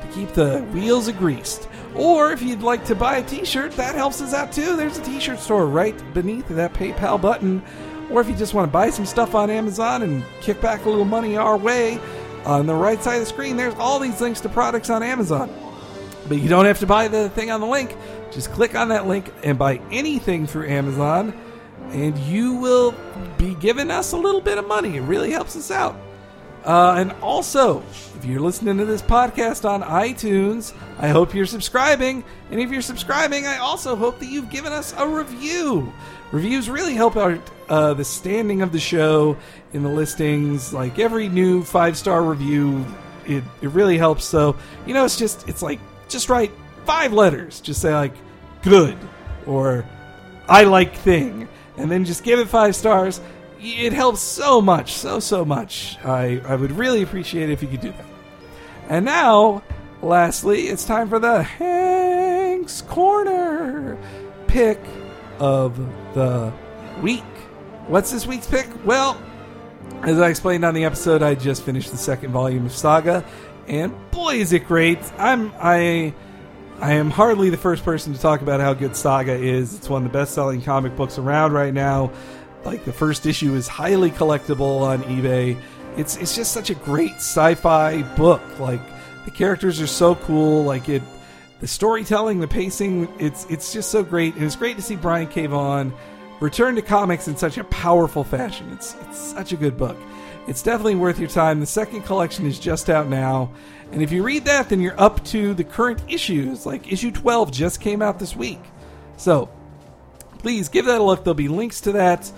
to keep the wheels greased. Or if you'd like to buy a t-shirt, that helps us out too. There's a t-shirt store right beneath that PayPal button. Or if you just want to buy some stuff on Amazon and kick back a little money our way, on the right side of the screen, there's all these links to products on Amazon. But you don't have to buy the thing on the link. Just click on that link and buy anything through Amazon, and you will be giving us a little bit of money. It really helps us out. Uh, and also, if you're listening to this podcast on iTunes, I hope you're subscribing. And if you're subscribing, I also hope that you've given us a review. Reviews really help out uh, the standing of the show in the listings. Like every new five star review, it, it really helps. So, you know, it's just, it's like, just write five letters. Just say, like, good or I like thing, and then just give it five stars. It helps so much, so so much. I I would really appreciate it if you could do that. And now, lastly, it's time for the Hank's Corner pick of the week. What's this week's pick? Well, as I explained on the episode, I just finished the second volume of Saga, and boy, is it great! I'm I. I am hardly the first person to talk about how good Saga is. It's one of the best selling comic books around right now. Like the first issue is highly collectible on eBay. It's it's just such a great sci-fi book. Like The characters are so cool. Like it, the storytelling, the pacing. It's it's just so great. It was great to see Brian K. Vaughan return to comics in such a powerful fashion. It's it's such a good book. It's definitely worth your time. The second collection is just out now. And if you read that, then you're up to the current issues. Like issue 12 just came out this week. So please give that a look. There'll be links to that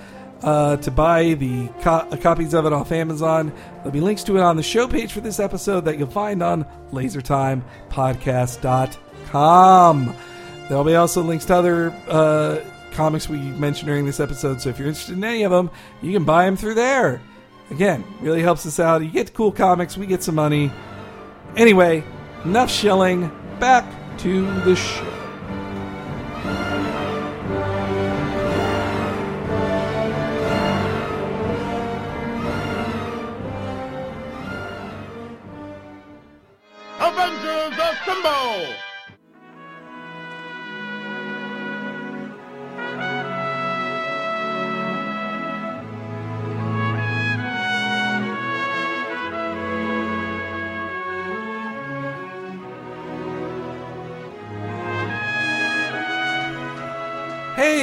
uh, to buy the co- uh, copies of it off Amazon. There'll be links to it on the show page for this episode that you'll find on lasertimepodcast.com. There'll be also links to other uh, comics we mentioned during this episode. So if you're interested in any of them, you can buy them through there. Again, really helps us out. You get cool comics, we get some money. Anyway, enough shilling. Back to the show. Avengers Assemble!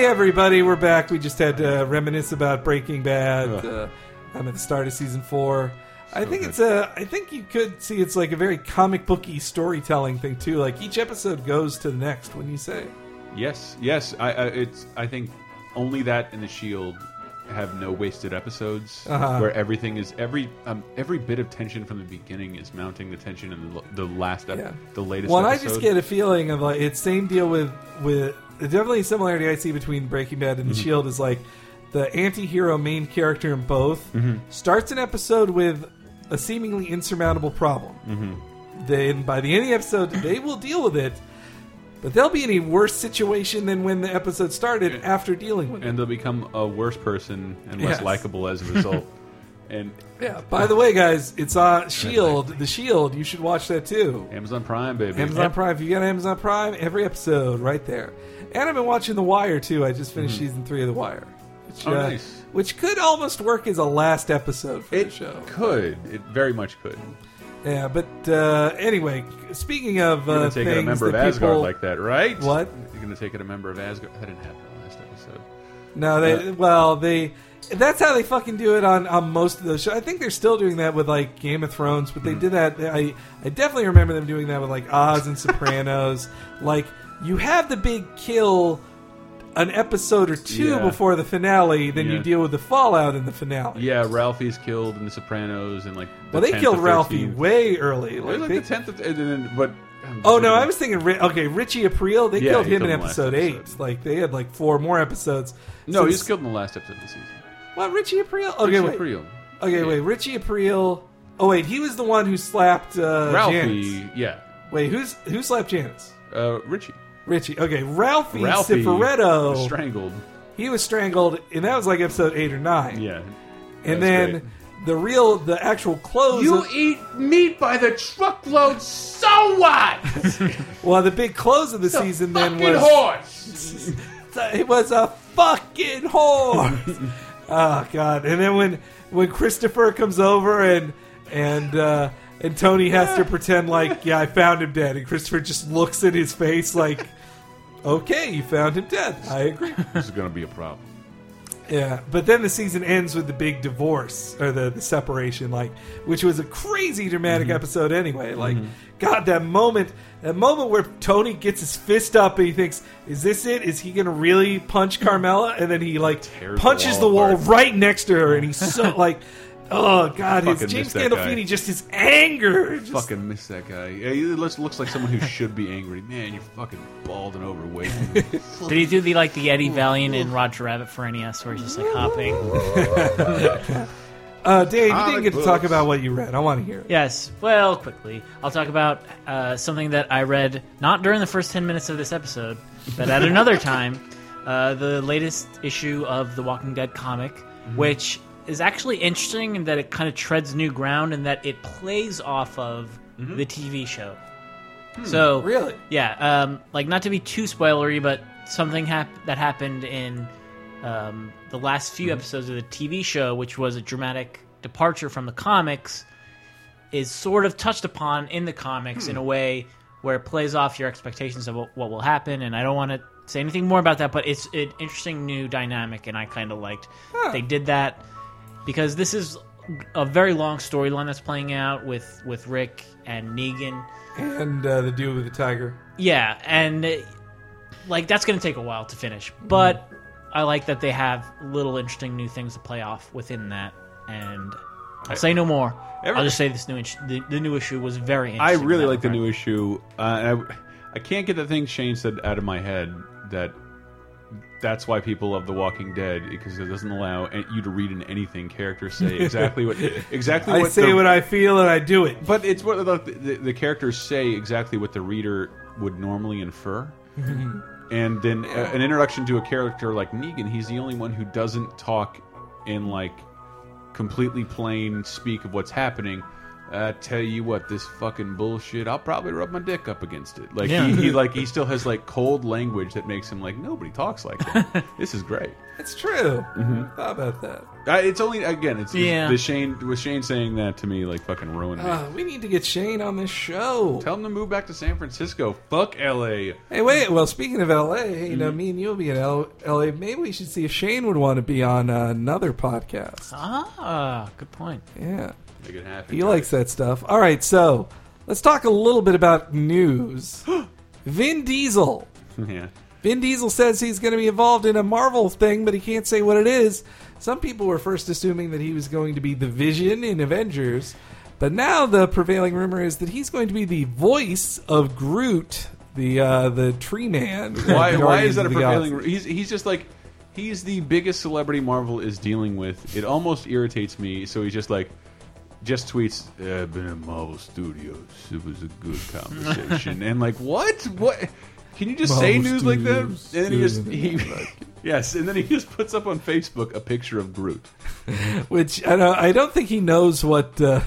Everybody, we're back. We just had to reminisce about Breaking Bad. Uh, I'm at the start of season four. I think good. it's a. I think you could see it's like a very comic booky storytelling thing too. Like each episode goes to the next. When you say, Yes, yes. I, I it's. I think only that and the Shield have no wasted episodes Uh-huh. where everything is every um, every bit of tension from the beginning is mounting the tension in the, the last ep Yeah. the latest. well, I just get a feeling of like it's same deal with with definitely a similarity I see between Breaking Bad and The Shield is like the anti-hero main character in both starts an episode with a seemingly insurmountable problem. Then by the end of the episode, they will deal with it, but they'll be in a worse situation than when the episode started after dealing with it. and they'll become a worse person and less Yes. likable as a result. and Yeah. By the way, guys, it's uh Shield. The Shield. You should watch that too. Amazon Prime, baby. Amazon Prime. If you got Amazon Prime, every episode right there. And I've been watching The Wire too. I just finished season three of The Wire, which, Mm-hmm. Oh, uh, nice. which could almost work as a last episode for the It show. could. It very much could. Yeah, but uh, anyway, speaking of You're uh, gonna take it a member of that Asgard people, like that, right? What? You're gonna take it a member of Asgard. That didn't happen last episode. No, they Uh, well they. That's how they fucking do it on, on most of those shows. I think they're still doing that with like Game of Thrones, but they Mm-hmm. did that. I I definitely remember them doing that with like Oz and Sopranos. like you have the big kill an episode or two Yeah. before the finale, then you deal with the fallout in the finale. Yeah, Ralphie's killed in The Sopranos, and like. the well, they killed Ralphie 13th. way early. Like, like they- the tenth, of, and then but. oh no, I was thinking. Okay, Richie Aprile. They Yeah, killed him in killed him last episode eight. episode. Like they had like four more episodes. No, he was killed in the last episode of the season. What Richie Aprile? Okay, Richie wait. Aprile. Okay, wait. Richie Aprile. Oh wait, he was the one who slapped uh, Ralphie, Janice. yeah, Wait, who's who slapped Janice? uh, Richie. Richie. Okay, Ralphie, Ralphie Cifaretto. was strangled. he was strangled, and that was like episode eight or nine. Yeah, and then great. the real, the actual close. You of, eat meat by the truckload, so what? well, the big close of the season then Fucking was horse. it was a fucking horse. oh god! And then when when Christopher comes over and and uh, and Tony has to pretend like yeah I found him dead, and Christopher just looks at his face like okay you found him dead. I agree. this is going to be a problem. Yeah, but then the season ends with the big divorce or the, the separation, like which was a crazy dramatic mm-hmm. episode anyway. Like, mm-hmm. God, that moment, that moment where Tony gets his fist up and he thinks, "Is this it? Is he gonna really punch Carmela?" And then he like Tears the punches wall the wall right next to her, and he's so like, "Oh God!" His Fucking James miss that guy. Gandolfini, just his anger, just, Fucking miss that guy. Yeah, he looks, looks like someone who should be angry. Man, you're fucking bald and overweight. Did he do the like the Eddie Valiant in Roger Rabbit for NES, where he's just like hopping? Uh, Dave, you didn't Comic get to talk books. about what you read. I want to hear it. Yes. Well, quickly, I'll talk about uh, something that I read not during the first ten minutes of this episode, but at another time. Uh, the latest issue of the Walking Dead comic, which is actually interesting in that it kind of treads new ground and that it plays off of the TV show. So Really? yeah, um, like not to be too spoilery, but something hap- that happened in um, the last few episodes of the TV show, which was a dramatic departure from the comics, is sort of touched upon in the comics in a way where it plays off your expectations of what, what will happen. And I don't want to say anything more about that, but it's an interesting new dynamic, and I kind of liked they did that because this is a very long storyline that's playing out with with Rick and Negan. and uh, the dude with the tiger. Yeah, and uh, like that's going to take a while to finish, but I like that they have little interesting new things to play off within that. And I'll say no more. Every- I'll just say this new the, the new issue was very. I interesting. in really like the new issue. Uh, and I, I can't get the thing Shane said out of my head that that's why people love The Walking Dead because it doesn't allow you to read in anything characters say exactly what exactly I what say the, what I feel and I do it. But it's what the, the, the characters say exactly what the reader would normally infer. and then uh, an introduction to a character like Negan, he's the only one who doesn't talk in like completely plain speak of what's happening. I tell you what, this fucking bullshit. I'll probably rub my dick up against it. Like Yeah. he, he, like he still has like cold language that makes him like nobody talks like that. this is great. It's true. Mm-hmm. How about that? Uh, it's only again, it's Yeah. the Shane with Shane saying that to me like fucking ruined me. Uh, we need to get Shane on this show. Tell him to move back to San Francisco. Fuck L.A. Hey, wait. Well, speaking of LA, hey, you know, Mm-hmm. me and you'll be in L- LA. Maybe we should see if Shane would want to be on uh, another podcast. Ah, good point. Yeah. Make it happen. He likes that stuff. All right, so let's talk a little bit about news. Vin Diesel. yeah. Vin Diesel says he's going to be involved in a Marvel thing, but he can't say what it is. Some people were first assuming that he was going to be the Vision in Avengers, but now the prevailing rumor is that he's going to be the voice of Groot, the uh, the Tree Man. Why? Why is that a prevailing? Galaxy. He's he's just like he's the biggest celebrity Marvel is dealing with. It almost irritates me. So he's just like just tweets. "Uh, I've been in Marvel Studios. It was a good conversation. and like what? What? Can you just say Marvel news like that? And then he just he. Yes, and then he just puts up on Facebook a picture of Groot. Which I don't, I don't think he knows what uh,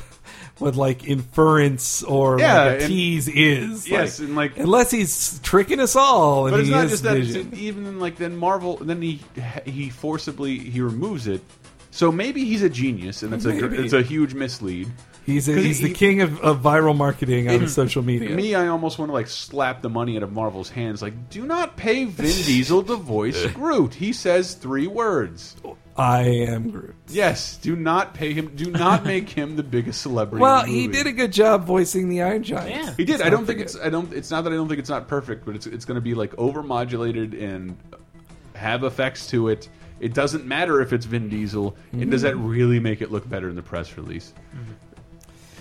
what like inference or Yeah, like tease is. Yes, and like unless he's tricking us all, and But it's he not just that. It's even like then Marvel, then he he forcibly he removes it. So maybe he's a genius, and it's a it's a huge mislead. He's a, 'Cause he's he- the king of, of viral marketing on mm. social media. Me, I almost want to like slap the money out of Marvel's hands. Like, do not pay Vin Diesel to voice Groot. He says three words. I am Groot. Yes, do not pay him. Do not make him the biggest celebrity. Well, in the he did a good job voicing the Iron Giant. Yeah. He did. Let's I don't think it's. I don't. It's not that I don't think it's not perfect, but it's it's going to be like over modulated and have effects to it. It doesn't matter if it's Vin Diesel. And does that Mm-hmm. really make it look better in the press release?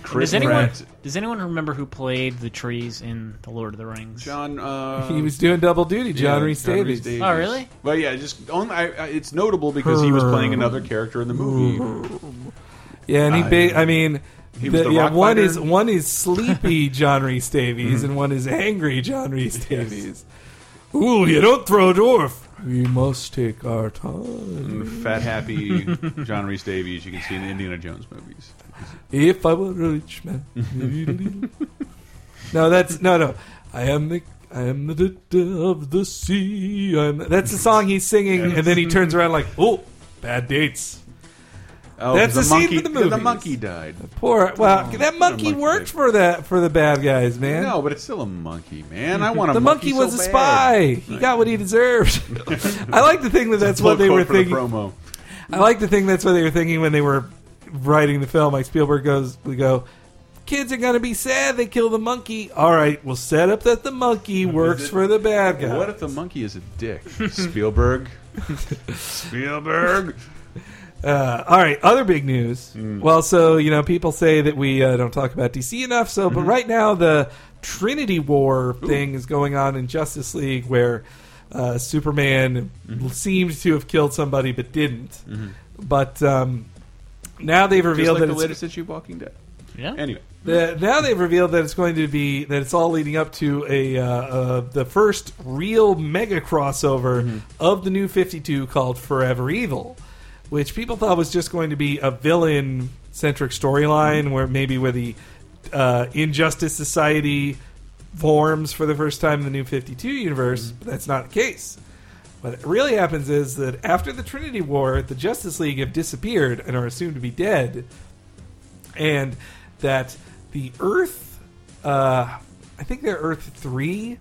Chris Does anyone does anyone remember who played the trees in the Lord of the Rings? John. Uh, He was doing double duty, John yeah, Rhys Davies. Davies. Oh, really? But yeah, just on, I, I, it's notable because he was playing another character in the movie. Yeah, and he. Ba- I mean, He was the yeah, rock one fighter. is one is sleepy John Rhys Davies, and one is angry John Rhys Davies. Ooh, you don't throw a dwarf. We must take our time. Fat, happy John Rhys Davies. You can see in the Indiana Jones movies. If I were a rich man. no, that's no, no. I am the I am the of the sea. I'm, that's the song he's singing, and then he turns around like, oh, bad dates. Oh, That's the the scene monkey. from the movie. The monkey died. Poor. Well, that monkey monkey worked did. for that for the bad guys, man. No, but it's still a monkey, man. I want a monkey. the monkey, was so a bad. spy. He got what he deserved. I like to think that that's what they were for the thinking. promo. I like to think that's what they were thinking when they were writing the film. Like Spielberg goes, we go, kids are gonna be sad they kill the monkey. All right, we'll set up that the monkey works it- for the bad guy. What if the monkey is a dick? Spielberg. Spielberg. Uh, all right, other big news. Mm. Well, so you know, people say that we uh, don't talk about DC enough. So, Mm-hmm. but right now the Trinity War thing is going on in Justice League, where uh, Superman Mm-hmm. seemed to have killed somebody but didn't. But um, now they've Just revealed like that the it's, latest issue of Walking Dead. Yeah. Anyway, the, now they've revealed that it's going to be that it's all leading up to a uh, uh, the first real mega crossover Mm-hmm. of the new Fifty Two called Forever Evil, which people thought was just going to be a villain centric storyline where maybe where the uh, Injustice Society forms for the first time in the new Fifty Two universe, but that's not the case. What really happens is that after the Trinity War, the Justice League have disappeared and are assumed to be dead and that the Earth, uh, I think they're Earth three,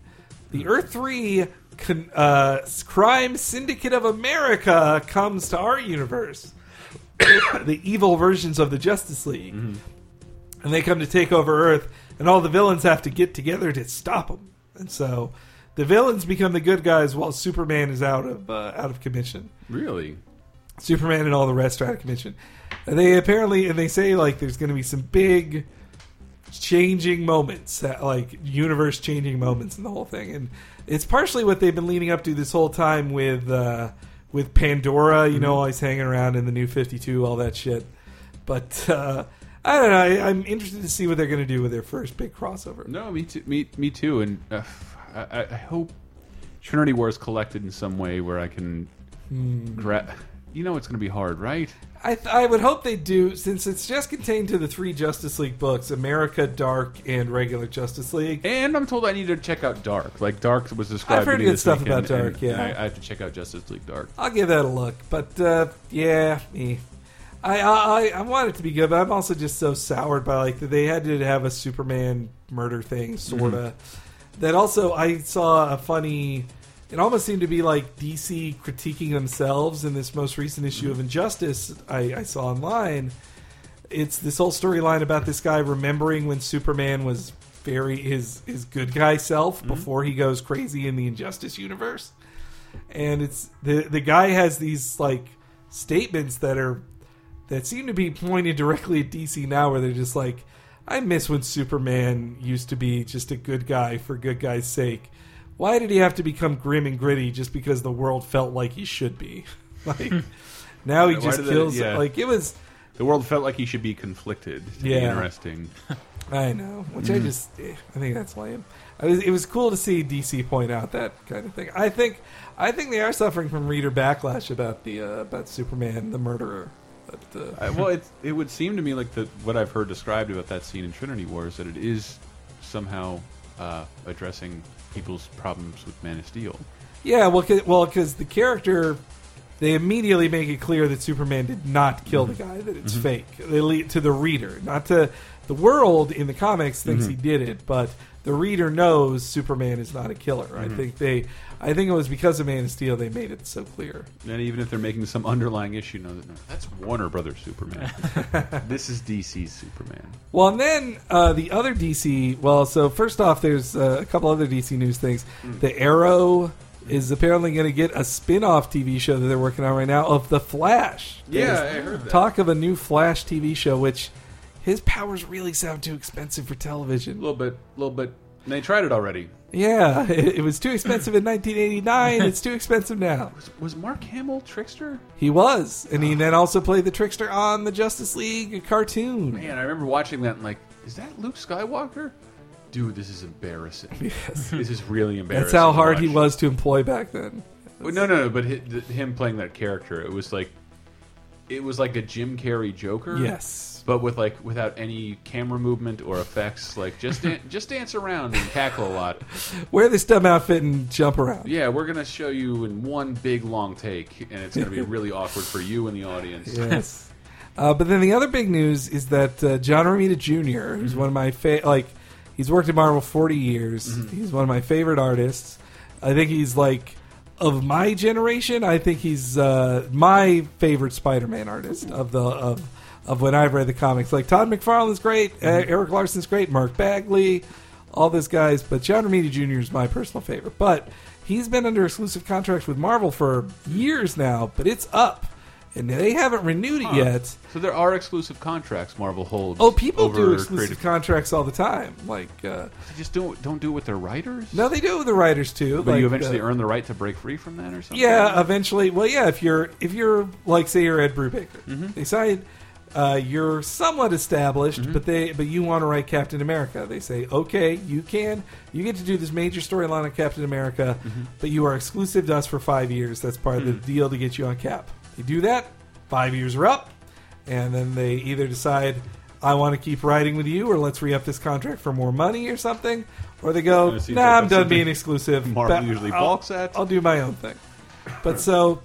the Earth three con, uh, crime syndicate of America comes to our universe, the evil versions of the Justice League, and they come to take over Earth, and all the villains have to get together to stop them, and so. The villains become the good guys while Superman is out of uh, out of commission. Really? Superman and all the rest are out of commission. And they apparently, and they say like there's going to be some big changing moments, that, like universe changing moments in the whole thing, and it's partially what they've been leading up to this whole time with uh, with Pandora. You know, always hanging around in the New Fifty Two, all that shit. But uh, I don't know. I, I'm interested to see what they're going to do with their first big crossover. No, me too. Me, me too. And uh, I, I- hope Trinity War is collected in some way where I can. Gra- you know, it's going to be hard, right? I, th- I would hope they do, since it's just contained to the three Justice League books: America, Dark, and regular Justice League. And I'm told I need to check out Dark. Like Dark was described. I've heard to me good this stuff weekend, about Dark, and- yeah. and I, I have to check out Justice League Dark. I'll give that a look. But uh, yeah, me. I, I I want it to be good, but I'm also just so soured by like they had to have a Superman murder thing, sort of. That also I saw a funny. It almost seemed to be like DC critiquing themselves in this most recent issue of Injustice I, I saw online. It's this whole storyline about this guy remembering when Superman was very his his good guy self mm-hmm. before he goes crazy in the Injustice universe and it's the the guy has these like statements that are that seem to be pointed directly at DC now, where they're just like, "I miss when Superman used to be just a good guy for good guy's sake. Why did he have to become grim and gritty just because the world felt like he should be? Like now he just that- kills yeah. like it was." The world felt like he should be conflicted. To be Yeah. interesting. I know, which I just eh, I think that's lame. I was, it was cool to see DC point out that kind of thing. I think I think they are suffering from reader backlash about the uh, about Superman the murderer. But, uh, I, well, it it would seem to me like the what I've heard described about that scene in Trinity Wars that it is somehow uh, addressing people's problems with Man of Steel. yeah, well, cause, well, because the character they immediately make it clear that Superman did not kill the mm-hmm. guy; that it's mm-hmm. fake. They lead to the reader, not to the world in the comics thinks he mm-hmm. did it, but the reader knows Superman is not a killer. I think they, I think it was because of Man of Steel they made it so clear. And even if they're making some underlying issue, no, no that's Warner Brothers Superman. this is DC's Superman. Well, and then uh, the other DC. Well, so first off, there's uh, a couple other DC news things. The Arrow is apparently going to get a spin-off TV show that they're working on right now of the Flash. Yeah, There's I heard that. Talk of a new Flash TV show, which his powers really sound too expensive for television. A little bit, a little bit. And they tried it already. Yeah, it, it was too expensive in 1989. it's too expensive now. Was, was Mark Hamill Trickster? He was, and he then also played the Trickster on the Justice League cartoon. Man, I remember watching that and like, is that Luke Skywalker? Dude, this is embarrassing. Yes. This is really embarrassing. That's how to hard he watch. was to employ back then. Well, no, no, no. But hi- th- him playing that character, it was like, it was like a Jim Carrey Joker. Yes. But with like without any camera movement or effects, like just dan- just dance around and cackle a lot. Wear this dumb outfit and jump around. Yeah, we're gonna show you in one big long take, and it's gonna be really awkward for you and the audience. Yes. Uh, but then the other big news is that uh, John Romita Jr., who's one of my fa- like, he's worked at Marvel forty years. He's one of my favorite artists. I think he's like of my generation. I think he's uh, my favorite Spider-Man artist of the of of when I've read the comics. Like Todd McFarlane's great, uh, Erik Larsen's great, Mark Bagley, all those guys. But John Romita Jr. is my personal favorite. But he's been under exclusive contracts with Marvel for years now. But it's up, and they haven't renewed it yet. So there are exclusive contracts Marvel holds. Oh, people over do exclusive creative- contracts all the time. Like, uh, They just don't don't do it with their writers. no, they do it with the writers too. but like, you eventually uh, earn the right to break free from that, or something. Yeah, eventually. Well, yeah. If you're if you're like say you're Ed Brubaker, Mm-hmm. they say uh, you're somewhat established, Mm-hmm. but they but you want to write Captain America. They say okay, you can you get to do this major storyline of Captain America, Mm-hmm. but you are exclusive to us for five years. That's part of the deal to get you on Cap. They do that. Five years are up, and then they either decide. I want to keep writing with you, or let's re up this contract for more money or something. Or they go, nah, like I'm done being exclusive. Marvel Ba- usually balks at. I'll do my own thing. But so,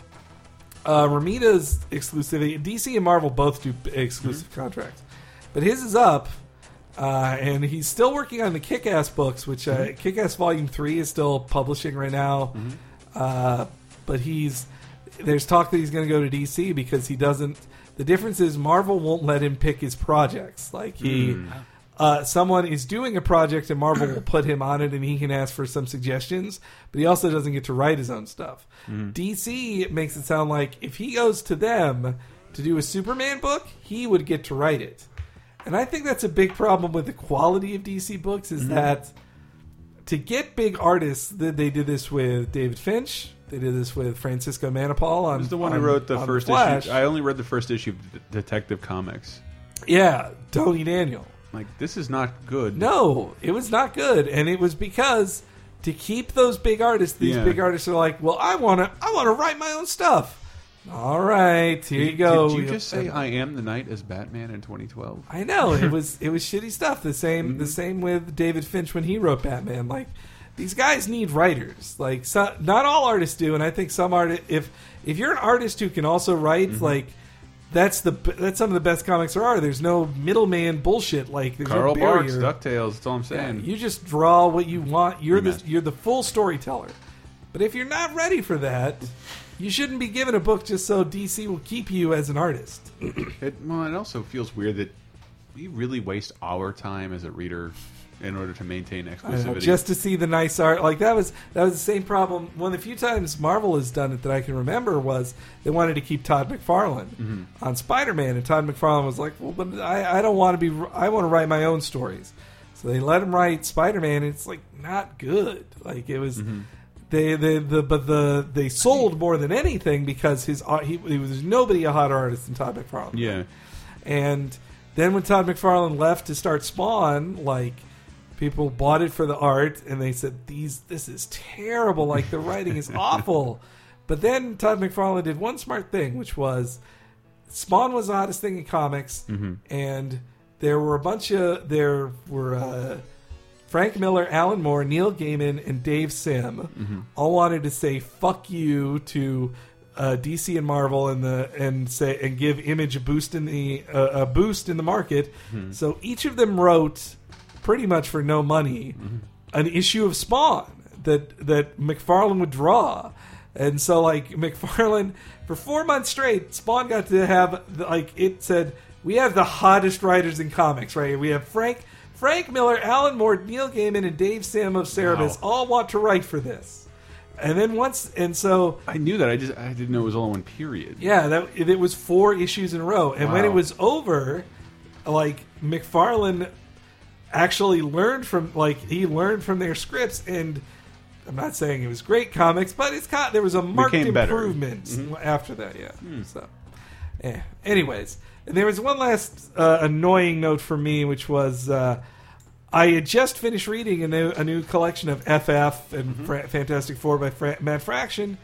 uh, Romita's exclusivity, DC and Marvel both do exclusive Mm-hmm. contracts, but his is up. Uh, and he's still working on the Kick-Ass books, which uh, Kick-Ass Volume Three is still publishing right now. Uh, but he's there's talk that he's going to go to DC because he doesn't. The difference is Marvel won't let him pick his projects. Like he, uh, someone is doing a project and Marvel will put him on it, and he can ask for some suggestions. But he also doesn't get to write his own stuff. DC makes it sound like if he goes to them to do a Superman book, he would get to write it. And I think that's a big problem with the quality of DC books is that to get big artists, th- they did this with David Finch. They did this with Francisco Manapul on. Who's the one who wrote the first Flash. issue? I only read the first issue of Detective Comics. Yeah, Tony Daniel. Like this is not good. No, it was not good, and it was because to keep those big artists, these Yeah. big artists are like, well, I want to, I want to write my own stuff. All right, here Did, you go. did you just say I am the Knight as Batman in 2012? I know it was it was shitty stuff. The same Mm-hmm. the same with David Finch when he wrote Batman. Like these guys need writers. Like so, not all artists do, and I think some art if if you're an artist who can also write, Mm-hmm. like that's the that's some of the best comics there are. There's no middleman bullshit. Like there's Carl no Barks. Ducktales. That's all I'm Yeah, saying. you just draw what you want. You're the you're the full storyteller. But if you're not ready for that, you shouldn't be given a book just so DC will keep you as an artist. It, well, it also feels weird that we really waste our time as a reader in order to maintain exclusivity. know, just to see the nice art. Like that was that was the same problem. One of the few times Marvel has done it that I can remember was they wanted to keep Todd McFarlane Mm-hmm. on Spider Man, and Todd McFarlane was like, "Well, but I, I don't want to be. I want to write my own stories." So they let him write Spider Man. It's like not good. Like it was. Mm-hmm. They, they, the, but the they sold more than anything because his he, he was nobody a hotter artist than Todd McFarlane. yeah. And then when Todd McFarlane left to start Spawn, like people bought it for the art and they said these this is terrible, like the writing is awful. But then Todd McFarlane did one smart thing, which was Spawn was the hottest thing in comics, and there were a bunch of there were uh, Frank Miller, Alan Moore, Neil Gaiman, and Dave Sim all wanted to say "fuck you" to uh, DC and Marvel, and the and say and give Image a boost in the uh, a boost in the market. So each of them wrote pretty much for no money mm-hmm. an issue of Spawn that that McFarlane would draw. And so, like McFarlane, for four months straight, Spawn got to have like it said, we have the hottest writers in comics, right? We have Frank Frank Miller, Alan Moore, Neil Gaiman, and Dave Sim of Cerebus all want to write for this. And then once, and so I knew that. I just I didn't know it was all in one period. yeah, that it, it was four issues in a row. And when it was over, like McFarlane actually learned from like he learned from their scripts and I'm not saying it was great comics, but it's kind there was a marked Became improvement after that, yeah. So yeah. Anyways, and there was one last uh, annoying note for me which was uh, I had just finished reading a new, a new collection of FF and Fra- Fantastic Four by Fra- Matt Fraction,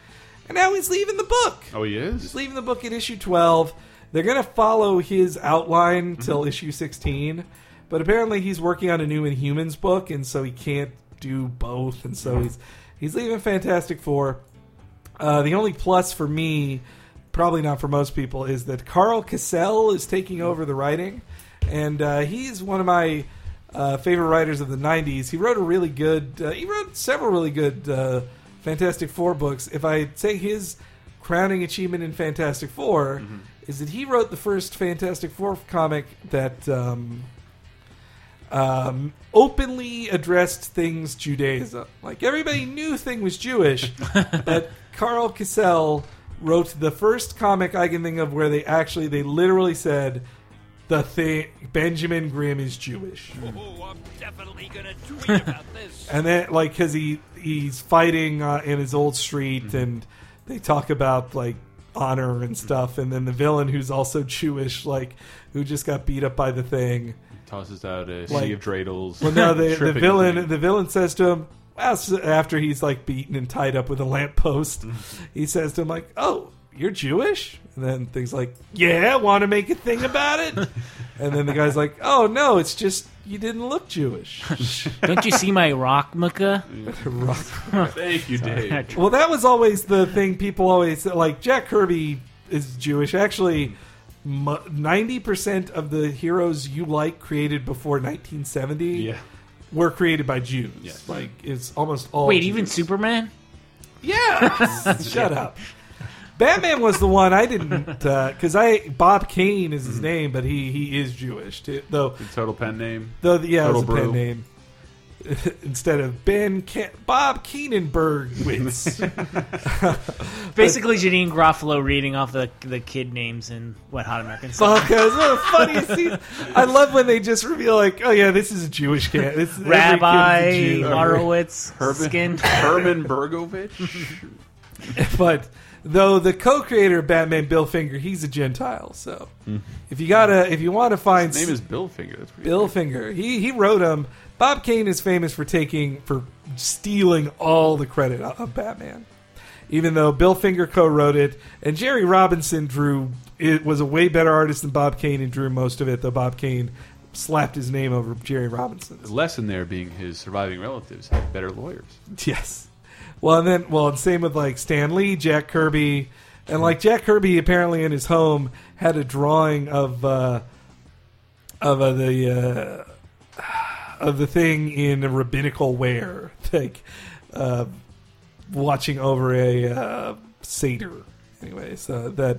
and now he's leaving the book. Oh, he is. He's leaving the book at issue 12. They're going to follow his outline till issue 16. But apparently he's working on a new Inhumans book, and so he can't do both. And so he's he's leaving Fantastic Four. Uh, the only plus for me, probably not for most people, is that Karl Kesel is taking over the writing. And uh, he's one of my uh, favorite writers of the 90s. He wrote a really good, uh, he wrote several really good uh, Fantastic Four books. If I say his crowning achievement in Fantastic 4 is that he wrote the first Fantastic Four comic that um, um, openly addressed things Judaism. Like everybody knew thing was Jewish, but Karl Kesel wrote the first comic I can think of where they actually they literally said the thing Benjamin Grimm is Jewish. Oh, I'm definitely gonna tweet about this. and then like because he he's fighting uh, in his old street and they talk about like honor and stuff and then the villain who's also jewish like who just got beat up by the thing Tosses out a Like- sea of dreidels. well no the, the villain the villain says to him after he's like beaten and tied up with a lamppost he says to him like oh you're jewish and then things like yeah want to make a thing about it and then the guy's like oh no it's just you didn't look jewish Don't you see my rock, Mucka? Thank you, Dave. Well, that was always the thing people always like. Jack Kirby is Jewish. Actually, ninety percent of the heroes you like created before 1970 Yeah. were created by Jews. Yes. Like it's almost all. Wait, Jews. even Superman? Yeah, shut up. Batman was the one I didn't because I Bob Kane is his Mm-hmm. name, but he he is Jewish too. Though The total pen name. though yeah, it was a Total pen name instead of Ben Ke- Bob Keenenbergwitz. Basically, Janeane Garofalo reading off the the kid names in Wet Hot American Summer. Fuck, that's one of the. I love when they just reveal like, oh yeah, this is a Jewish cat. This, every kid is a Rabbi Jew. Marowitz Herman, skin. Herman Bergovich. but though the co-creator of Batman, Bill Finger, he's a Gentile. So hmm. if you gotta, if you want to find His name is Bill Finger. That's pretty Bill. Finger, he he wrote him. Bob Kane is famous for taking for stealing all the credit of Batman, even though Bill Finger co-wrote it, and Jerry Robinson drew. It was a way better artist than Bob Kane and drew most of it. Though Bob Kane slapped his name over Jerry Robinson's. The lesson there being his surviving relatives had better lawyers. Yes. Well, and then, well, and same with like Stan Lee, Jack Kirby, and like Jack Kirby apparently in his home had a drawing of uh, of uh, the uh, of the thing in a rabbinical wear, like uh, watching over a uh, seder. Anyway, so that.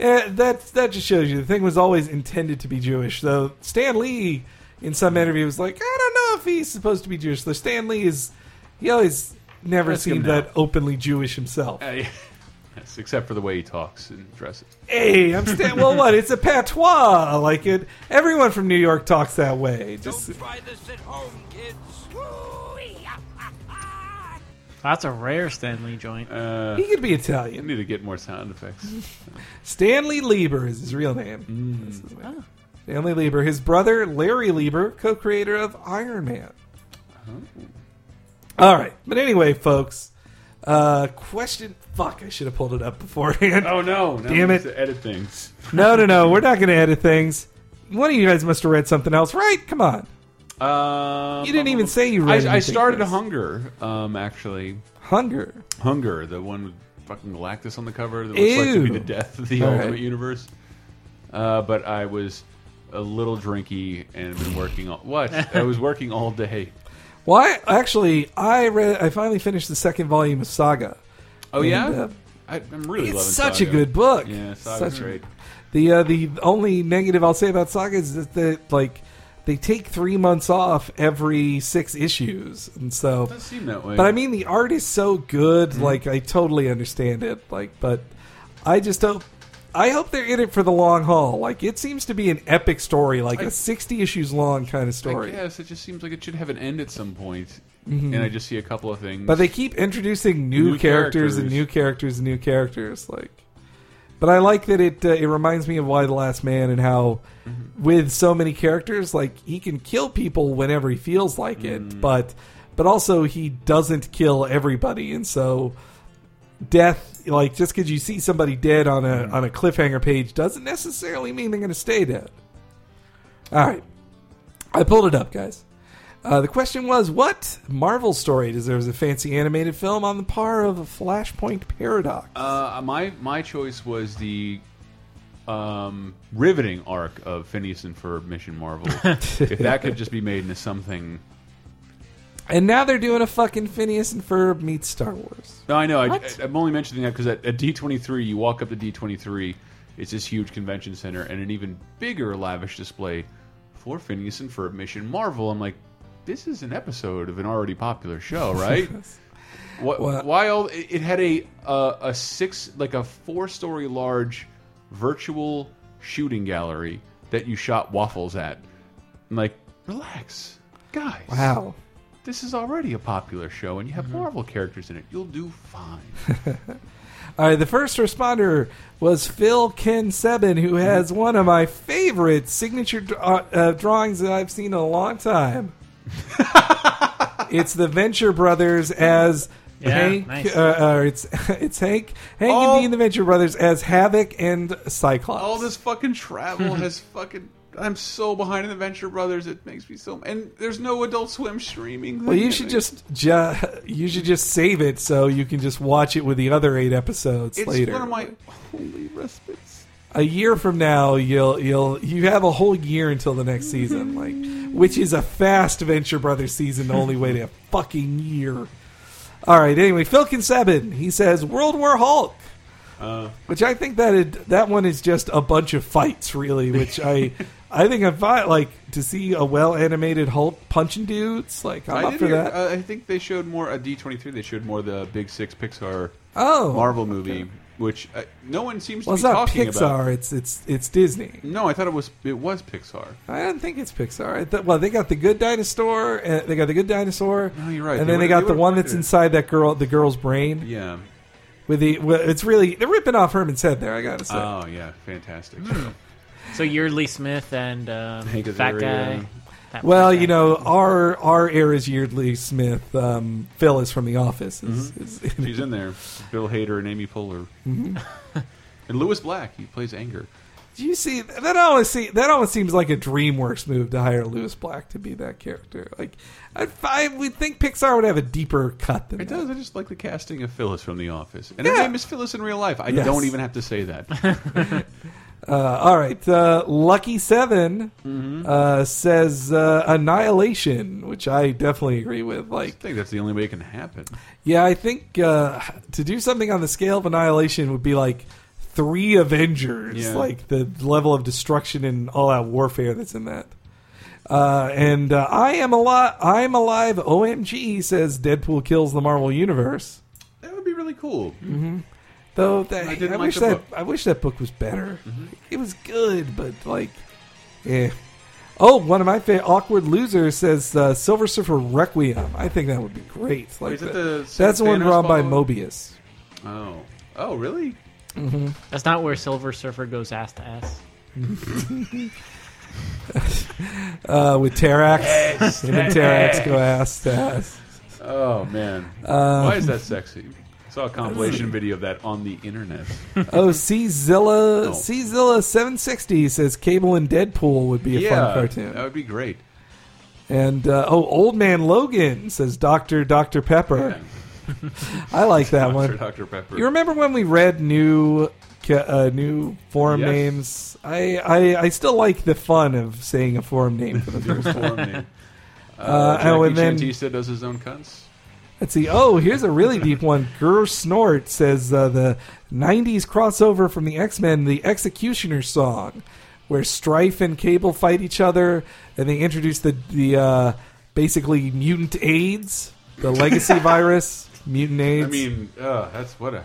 eh, that that just shows you the thing was always intended to be Jewish. Though Stan Lee, in some interview, was like, I don't know if he's supposed to be Jewish. Though Stan Lee is, he always never Ask seemed that openly Jewish himself. Uh, yeah. yes, except for the way he talks and dresses. Hey, I'm Stan. well, what? It's a patois. Like it. Everyone from New York talks that way. Just Don't try this at home, kids. That's a rare Stanley joint. Uh, he could be I Italian. need to get more sound effects. Stanley Lieber is his real name. That's his name. Stanley Lieber. His brother Larry Lieber, co-creator of Iron Man. All right, but anyway, folks. Uh, question. Fuck, I should have pulled it up beforehand. Oh no! Now Damn we it. To edit things. No, no, no. We're not going to edit things. One of you guys must have read something else, right? Come on. Um, You didn't even say you read. I, I anything, started Chris. Hunger. Um, actually, Hunger. Hunger, the one with fucking Galactus on the cover that looks like to Ew. be the death of the All Ultimate. Universe. Uh, but I was a little drinky and been working all what? I was working all day. Why? Actually, I read. I finally finished the second volume of Saga. Oh And, yeah, uh, I, I'm really it's loving such Saga. a good book. Yeah, Saga's Such a- great. The uh, the only negative I'll say about Saga is that, that like they take three months off every six issues, and so. It does seem that way. But I mean, the art is so good. Mm-hmm. Like I totally understand it. Like, but I just hope. I hope they're in it for the long haul. Like it seems to be an epic story, like I- a sixty issues long kind of I story. guess it just seems like it should have an end at some point. And I just see a couple of things. But they keep introducing new, New characters, and new characters and new characters. Like, but I like that it uh, it reminds me of Y the Last Man and how Mm-hmm. with so many characters, like he can kill people whenever he feels like Mm. it, but but also he doesn't kill everybody, and so death like just because you see somebody dead on a Mm. on a cliffhanger page doesn't necessarily mean they're going to stay dead. All right, I pulled it up, guys. Uh, the question was, what Marvel story deserves a fancy animated film on the par of a Flashpoint Paradox? Uh, my my choice was the um, riveting arc of Phineas and Ferb Mission Marvel. if that could just be made into something. and now they're doing a fucking Phineas and Ferb meets Star Wars. No, I know. I, I'm only mentioning that because at, at D23, you walk up to D23, it's this huge convention center and an even bigger lavish display for Phineas and Ferb Mission Marvel. I'm like, this is an episode of an already popular show, right? What, Well- why all? It had a uh, a six like a four story large virtual shooting gallery that you shot waffles at. I'm like, relax, guys. Wow. This is already a popular show, and you have Marvel characters in it. You'll do fine. All right, the first responder was Phil Ken Sebin, who has one of my favorite signature uh, uh, drawings that I've seen in a long time. it's the Venture Brothers as Yeah, Hank. nice. Uh, uh, it's it's Hank, Hank Oh. and Dean the Venture Brothers as Havoc and Cyclops. All this fucking travel has fucking. I'm so behind in the Venture Brothers. It makes me so. And there's no Adult Swim streaming. Well, you should just ju- you should just save it so you can just watch it with the other eight episodes It's later. one of my only respites. A year from now, you'll you'll you have a whole year until the next season, like which is a fast Venture Brothers season. to Only wait a fucking year. All right. Anyway, Phil Sebin, he says World War Hulk. Uh, Which I think that it, that one is just a bunch of fights, really. Which I I think I find like to see a well animated Hulk punching dudes. Like I'm I up for hear, that. uh, I think they showed more a D twenty three. They showed more the Big Six Pixar oh, Marvel movie, which uh, no one seems Well, to it's be not talking Pixar. about. It's it's it's Disney. No, I thought it was it was Pixar. I don't think it's Pixar. I th- well, they got the good dinosaur. And they got the good dinosaur. No, you're right. And They then they would've- got they the one that's it. inside that girl, the girl's brain. Yeah. With the, well, it's really they're ripping off Herman's head there. I gotta say. Oh yeah, fantastic. So Yeardley Smith and um, Hank Fat Azaria. Guy. Fat well, you know, our our era's Yeardley Smith, um, Phyllis from The Office. Is, Mm-hmm. is She's in there. Bill Hader and Amy Poehler. Mm-hmm. and Lewis Black, he plays Anger. Do you see that? Always see that almost seems like a DreamWorks move to hire Lewis Black to be that character. Like, I, I would think Pixar would have a deeper cut than It that. does. I just like the casting of Phyllis from The Office, and her Yeah. name is Phyllis in real life. I Yes. don't even have to say that. Uh, all right, uh, Lucky 7 Mm-hmm. uh, says uh, Annihilation, which I definitely agree with. Like, I think that's the only way it can happen. yeah, I think uh, to do something on the scale of Annihilation would be like three Avengers, Yeah. like the level of destruction and all out warfare that's in that. Uh, and uh, I am alive. I am alive. OMG says Deadpool kills the Marvel universe. That would be really cool. Though that, I I, didn't like wish the that book. Mm-hmm. I wish that book was better. It was good, but like, yeah. Oh, one of my favorite awkward losers says uh, Silver Surfer Requiem. I think that would be great. Like is it the that's the one Thanos drawn by? Moebius. Oh, oh, really? That's not where Silver Surfer goes ass to ass. Uh, with Terrax, him and Terrax go ass to ass. Oh man, Uh, why is that sexy? Saw a compilation video of that on the internet. Oh, C Zilla, Oh. C Zilla seven sixty says Cable and Deadpool would be a fun cartoon. that would be great. And uh, oh, Old Man Logan says Doctor Doctor Pepper. I like that Dr. one. Dr. Pepper. You remember when we read new ca- uh, new forum Yes. names? I, I I still like the fun of saying a forum name for the first form time. name. Uh, Uh, Jackie oh, and then- Chantista does his own cunts. Let's see. Oh, here's a really deep one. Gur Snort says uh, the '90s crossover from the X Men, the Executioner song, where Strife and Cable fight each other, and they introduce the the uh, basically mutant AIDS, the legacy virus, mutant AIDS. I mean, uh, that's what a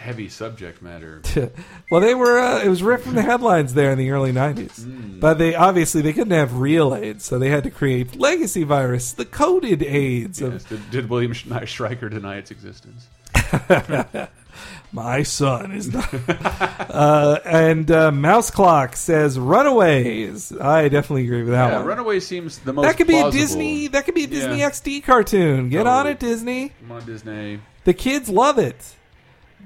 heavy subject matter. well, they were. Uh, it was ripped from the headlines there in the early '90s, Mm. but they obviously they couldn't have real AIDS, so they had to create legacy virus, the coded AIDS of Yes. Did, did William Sch- Stryker deny its existence? my son is not. uh, and uh, Mouse Clock says Runaways. I definitely agree with that yeah, one. Runaway seems the most. that could be a. Disney. That could be a Disney Yeah. XD cartoon. Get on it, Disney. Come on, Disney. The kids love it.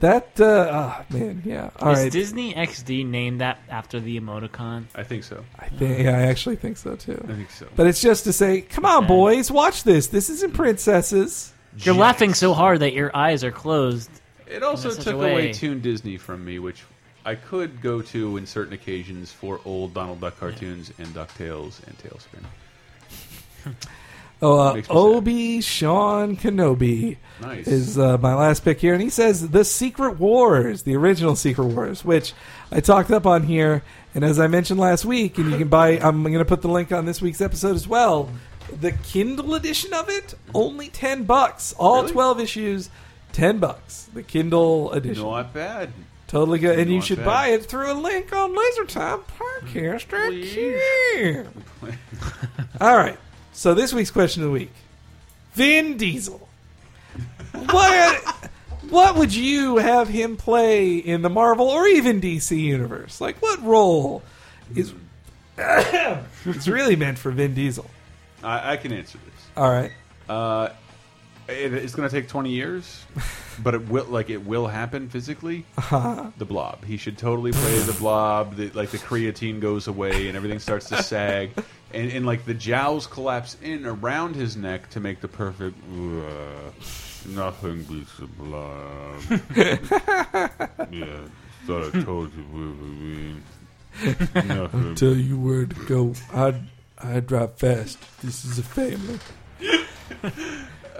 That uh, ah, man, yeah. All Is right. Disney XD named that after the emoticon? I think so. I think, yeah, I actually think so too. I think so. But it's just to say, come on, boys, watch this. This isn't princesses. You're laughing so hard that your eyes are closed. It also in such took a away way. Toon Disney from me, which I could go to in certain occasions for old Donald Duck cartoons and DuckTales and TaleSpin. Oh, uh, Makes me sad. Obi Sean Kenobi Nice. is uh, my last pick here, and he says the Secret Wars, the original Secret Wars, which I talked up on here, and as I mentioned last week, and you can buy. I'm going to put the link on this week's episode as well. The Kindle edition of it, only ten bucks. All Really? twelve issues, ten bucks. The Kindle edition. Not bad. Totally good. And you should bad. buy it through a link on LaserTime Podcast. right Please. here. All right. So this week's question of the week: Vin Diesel. What? What would you have him play in the Marvel or even DC universe? Like, what role is? it's really meant for Vin Diesel. I, I can answer this. All right. Uh, it, it's going to take 20 years, but it will like it will happen physically. the Blob. He should totally play the Blob. The, like the creatine goes away and everything starts to sag, and, and like the jowls collapse in around his neck to make the perfect. "Ugh, nothing beats the Blob. yeah. thought I told you, Wolverine. Nothing. Tell you where to go. I I drive fast. This is a family.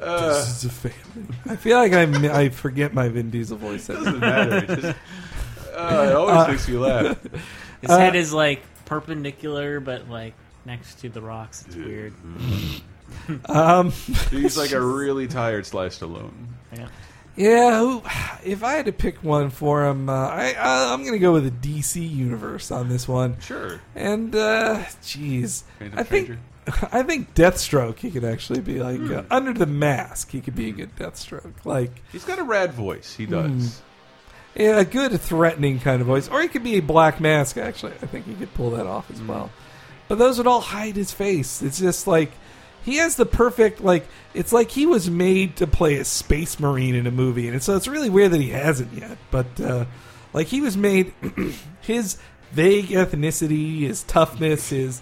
this is a family. I feel like I I forget my Vin Diesel voice. It doesn't matter. It, just, uh, it always makes me laugh. His Uh, head is like perpendicular, but like next to the rocks. It's weird. Um, He's like a really tired Sly Stallone. Yeah. yeah, who, if I had to pick one for him, uh, I, I I'm gonna go with the DC universe on this one. Sure. And uh, jeez, Phantom I think Stranger. I think Deathstroke he could actually be like Hmm. uh, under the mask. He could be a good Deathstroke, like He's got a rad voice. He does. yeah, a good threatening kind of voice, or he could be a Black Mask. Actually, I think he could pull that off as well. But those would all hide his face. It's just like he has the perfect like. It's like he was made to play a space marine in a movie, and so it's really weird that he hasn't yet. But uh, like he was made, his vague ethnicity, his toughness, his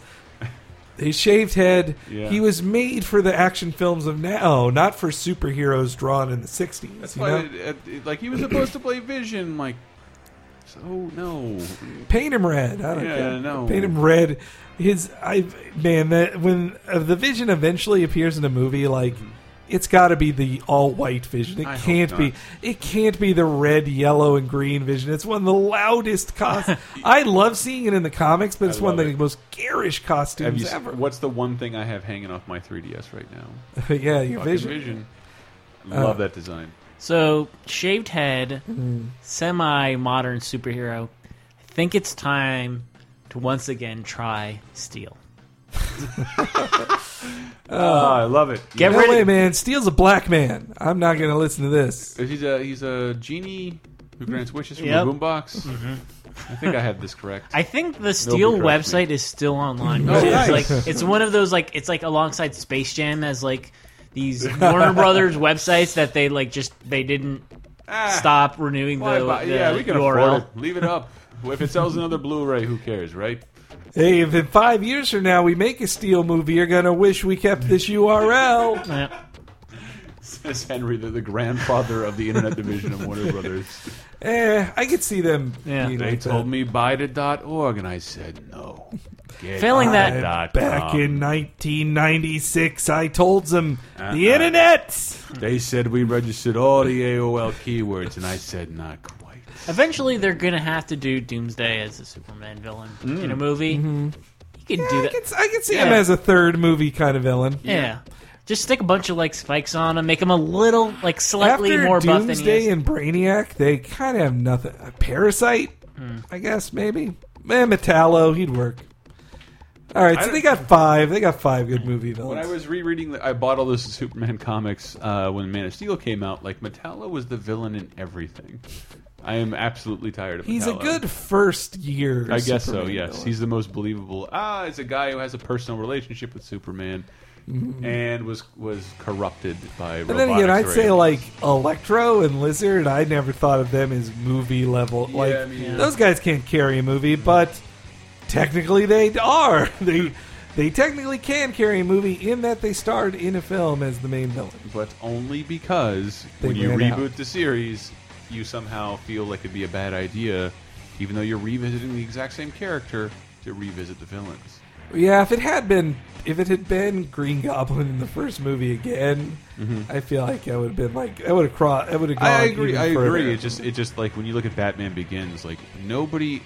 his shaved head. Yeah. He was made for the action films of now, not for superheroes drawn in the '60s. That's why, it, it- like, he was supposed to play Vision. Like, so no. Paint him red. I don't Yeah, care. no. Paint him red. His I man that when uh, the Vision eventually appears in a movie, like it's got to be the all white Vision. It I hope can't be. not. It can't be the red, yellow, and green Vision. It's one of the loudest costumes. I love seeing it in the comics, but it's one of love the it. most garish Have costumes you, s- ever. what's the one thing I have hanging off my 3DS right now? yeah, your Fucking Vision. Vision. Uh, Love that design. So shaved head, Mm. semi-modern superhero. I think it's time to once again try Steel. Oh, I love it. Get No rid way, of man. Steel's a black man. I'm not going to listen to this. He's a he's a genie who grants wishes from Yep. a boombox. I think I have this correct. I think the Steel correct me. website is still online. Oh, It's nice. like it's one of those like it's like alongside Space Jam as like these Warner Brothers websites that they like just they didn't Ah, stop renewing the, buy- the yeah, we can URL. afford it. Leave it up. If it sells another Blu-ray, who cares, right? Hey, if in five years from now we make a Steel movie, you're going to wish we kept this URL. Yeah. Says Henry, the, the grandfather of the internet division of Warner Brothers. Eh, I could see them. Yeah. being They like told that. me buy the .org, and I said no. Get Failing that- dot Back com. in 1996, I told them the Uh-uh. internet. They said we registered all the AOL keywords, and I said not quite. Eventually, they're gonna have to do Doomsday as a Superman villain in a movie. Mm-hmm. You can do I that. could, I can see him Yeah. as a third movie kind of villain. Yeah. Just stick a bunch of like spikes on him, make him a little like slightly After more buff than he Doomsday is. and Brainiac, they kind of have nothing. A Parasite, Hmm. I guess maybe. Eh, Metallo, he'd work. All right, so they got five. They got five good movie villains. When. I was rereading, the, I bought all those Superman comics uh, when Man of Steel came out. Like Metallo was the villain in everything. I am absolutely tired of. He's a good first year. I guess so. Yes, villain. he's the most believable. Ah, it's a guy who has a personal relationship with Superman, and was was corrupted by. And Mm-hmm. then again, I'd say like Electro and Lizard. I never thought of them as movie level. like I mean- those guys can't carry a movie, but technically they are. They they technically can carry a movie in that they starred in a film as the main villain. but only because They when you ran reboot out. the series, you somehow feel like it'd be a bad idea, even though you're revisiting the exact same character to revisit the villains. Yeah, if it had been if it had been Green Goblin in the first movie again, I feel like I would have been like I would have crossed. I would have gone. Mm-hmm. I agree. even I further. agree. It just it just like when you look at Batman Begins, like nobody,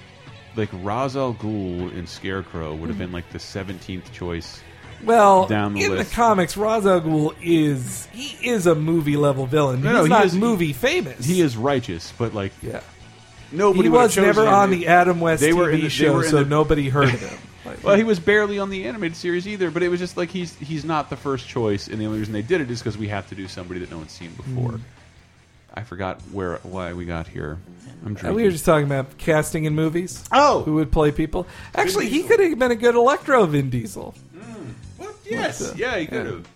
like Ra's al Ghul and Scarecrow would have been like the seventeenth choice. well down the in list. the comics. Ra's al Ghul is he is a movie level villain. No, He's no, he not is- movie famous. He is righteous, but like Yeah. nobody He was never chosen on the Adam West They TV were in the- show, so the- nobody heard of him. Like, Well, he was barely on the animated series either, but it was just like he's he's not the first choice, and the only reason they did it is because we have to do somebody that no one's seen before. Mm. I forgot where why we got here. I'm Uh, drinking. we were just talking about casting in movies. Oh! who would play people? Actually, he could have been a good Electro Vin Diesel. What? yes, yeah, he could have.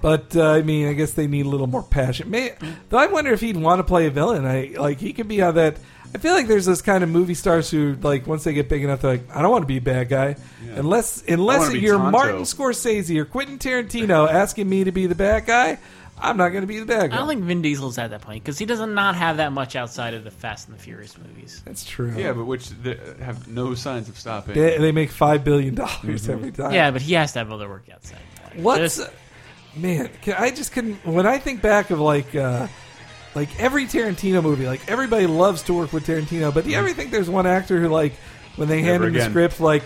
But uh, I mean, I guess they need a little more passion. May, though I wonder if he'd want to play a villain. I like he could be on that. I feel like there's this kind of movie stars who like once they get big enough, they're like, I don't want to be a bad guy, unless unless be you're. Martin Scorsese or Quentin Tarantino asking me to be the bad guy. I'm not going to be the bad guy. I don't think Vin Diesel's at that point because he does not have that much outside of the Fast and the Furious movies. That's true. Yeah, but which they have no signs of stopping. they, they make five billion dollars every time. Yeah, but he has to have other work outside. that. What's Just- man? Can, I just couldn't. When I think back of like, uh, like every Tarantino movie, like everybody loves to work with Tarantino, but do you ever think there's one actor who like when they hand Never him the script, like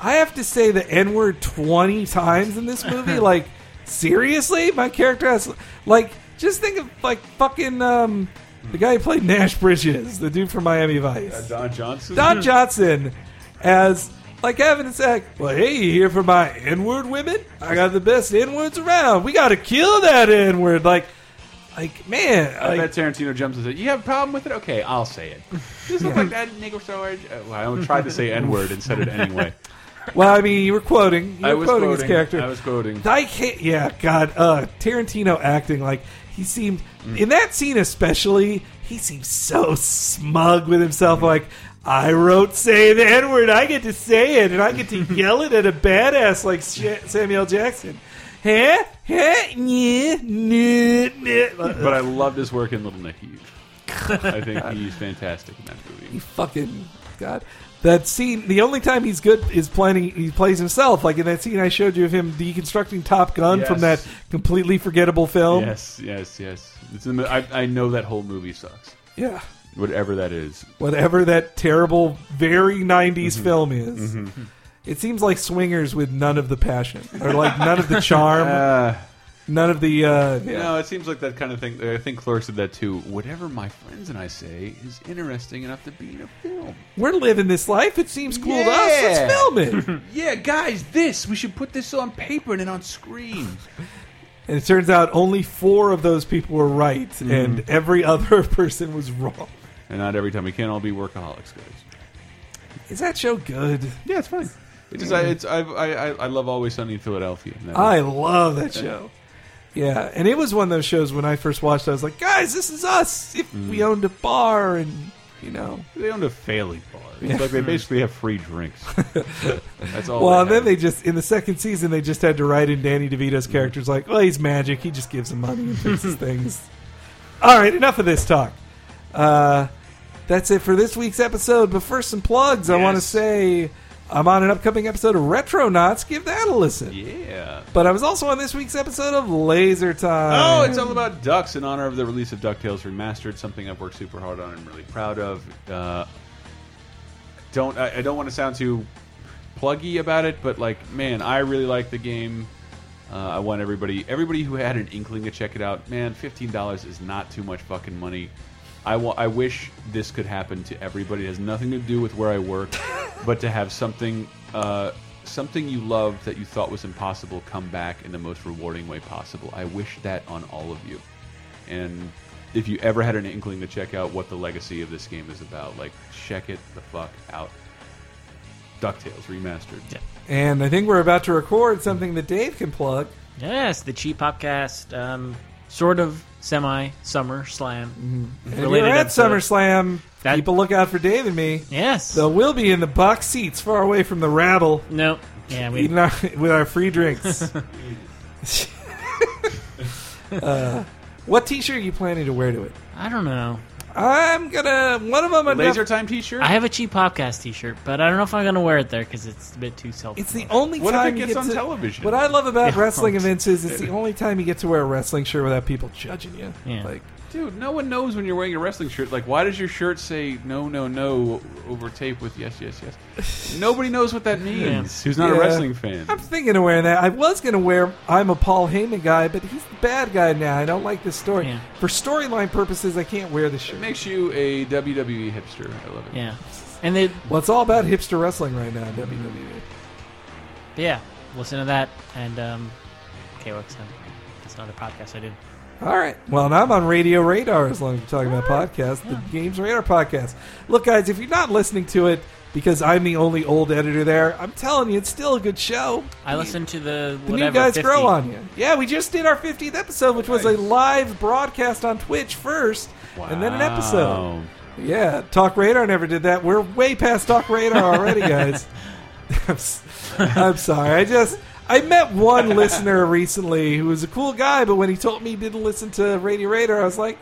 I have to say the N word twenty times in this movie? like seriously, my character has like just think of like fucking um, the guy who played Nash Bridges, the dude from Miami Vice. Uh, Don Johnson. Don Johnson as like having a sack. Well, hey, you here for my N-word women? I got the best N-words around. We got to kill that N-word. Like, like man, I like, bet Tarantino jumps and says, "You have a problem with it? Okay, I'll say it." Just look like that nigger sword. Uh, well, I tried to say N word and said it anyway. Well, I mean, you were quoting, you I were was quoting, his character. I was quoting. I can't. Yeah, God, uh, Tarantino acting like he seemed in that scene especially. He seems so smug with himself. Like I wrote "say the n word," I get to say it, and I get to yell it at a badass like Samuel Jackson. Huh? Huh? Yeah. Nah, nah. But I loved his work in Little Nicky. I think he's fantastic in that movie. He fucking God. That scene. The only time he's good is playing. He plays himself. Like in that scene I showed you of him deconstructing Top Gun from that completely forgettable film. Yes, yes, yes. It's in the, I, I know that whole movie sucks. Yeah. Whatever that is. whatever that terrible, very 90s Mm-hmm. film is. It seems like swingers with none of the passion, or like none of the charm, Uh, none of the. Uh, you yeah. know, it seems like that kind of thing. I think Clark said that too. Whatever my friends and I say is interesting enough to be in a film. We're living this life. It seems cool to us. Yeah. Let's film it. Yeah, guys, this we should put this on paper and then on screen. and it turns out only four of those people were right, Mm-hmm. and every other person was wrong. And not every time we can't all be workaholics, guys. Is that show good? Yeah, it's fine. It's just I, it's I, I I love Always Sunny in Philadelphia. I love that show. Yeah, and it was one of those shows when I first watched. I was like, guys, this is us. If Mm. we owned a bar, and you know, they owned a failing bar. It's like they basically have free drinks. That's all. Well, and they then they just in the second season they just had to write in Danny DeVito's characters like, well, he's magic. He just gives them money and fixes things. All right, enough of this talk. Uh, that's it for this week's episode. But first, some plugs. I want to say I'm on an upcoming episode of Retronauts. Give that a listen. yeah. But I was also on this week's episode of Laser Time. Oh, it's all about ducks in honor of the release of Ducktales Remastered. Something I've worked super hard on. and really proud of. Uh, don't I, I don't want to sound too pluggy about it, but like, man, I really like the game. Uh, I want everybody, everybody who had an inkling to check it out. Man, fifteen dollars is not too much fucking money. I wa- I wish this could happen to everybody. It has nothing to do with where I work, but to have something, uh, something you loved that you thought was impossible come back in the most rewarding way possible. I wish that on all of you. And if you ever had an inkling to check out what the legacy of this game is about, like check it the fuck out. Ducktales remastered. Yeah. And I think we're about to record something that Dave can plug. Yes, the Cheap Popcast, um, sort of semi Summer Slam. If you're at SummerSlam, That- keep a lookout for Dave and me. Yes. So we'll be in the box seats far away from the rabble. no. Yeah, we, eating our, with our free drinks. uh, what T-shirt are you planning to wear to it? I don't know. I'm gonna one of them. I'm Laser def- time T-shirt. I have a Cheap Popcast T-shirt, but I don't know if I'm going to wear it there because it's a bit too self. It's the only What if time it you gets get on to, television? What I love about Yeah. wrestling events is it's the only time you get to wear a wrestling shirt without people judging you. Yeah. Like Dude, no one knows when you're wearing a wrestling shirt. Like, why does your shirt say no, no, no over tape with yes, yes, yes? Nobody knows what that means. Who's not a Yeah. wrestling fan? I'm thinking of wearing that. I was gonna wear. I'm a Paul Heyman guy, but he's the bad guy now. I don't like this story. Yeah. For storyline purposes, I can't wear the shirt. Makes you a WWE hipster. I love it. yeah, and they Well, it's all about hipster wrestling right now. WWE. yeah listen to that and um, KOXM. That's another podcast I did. All right. Well, now I'm on Radio Radar as long as we're talking about podcasts, the Games Radar podcast. Look, guys, if you're not listening to it because I'm the only old editor there, I'm telling you, it's still a good show. I listen to the The whatever new guys 50. grow on you. Yeah, we just did our 50th episode, which was a live broadcast on Twitch first, and then an episode. Yeah, Talk Radar never did that. We're way past Talk Radar already, guys. I'm, sorry. I just I met one listener recently who was a cool guy, but when he told me he didn't listen to Radio Radar, I was like,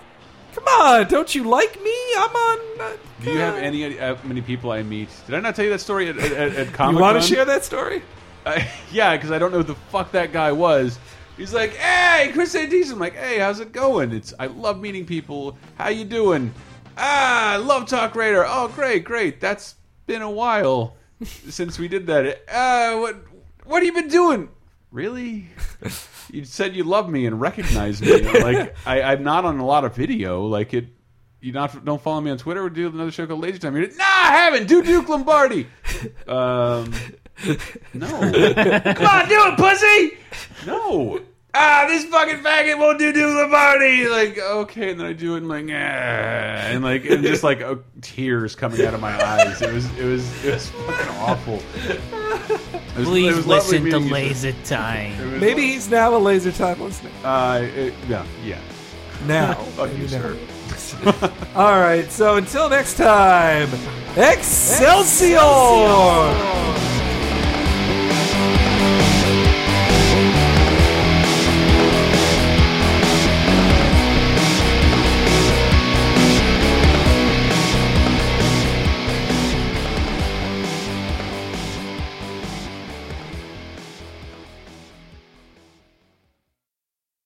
"Come on, don't you like me? I'm on." Uh, Do you have any uh, many people I meet? Did I not tell you that story at, at, at Comic You want to share that story? I, yeah, because I don't know who the fuck that guy was. He's like, "Hey, Chris Antista." I'm like, "Hey, how's it going?" It's I love meeting people. How you doing? Ah, I love Talk Radar. Oh, great, great. That's been a while since we did that. Uh, what what have you been doing? Really? You said you love me and recognize me. Like I, I'm not on a lot of video. Like it. You not don't follow me on Twitter or do another show called Laser Time? You're like, nah, I haven't. Do Duke Lombardi. Um, no. Come on, do it, pussy. No. Ah, this fucking faggot won't do Duke Lombardi. Like, okay, and then I do it, and like, ah, and like, and just like uh, tears coming out of my eyes. It was, it was, it was fucking awful. It was- it Please was listen to. Laser Time. Maybe he's now a laser time listener. Uh, it, yeah, yeah. Now, Fuck you, sir. All right. So until next time, Excelsior!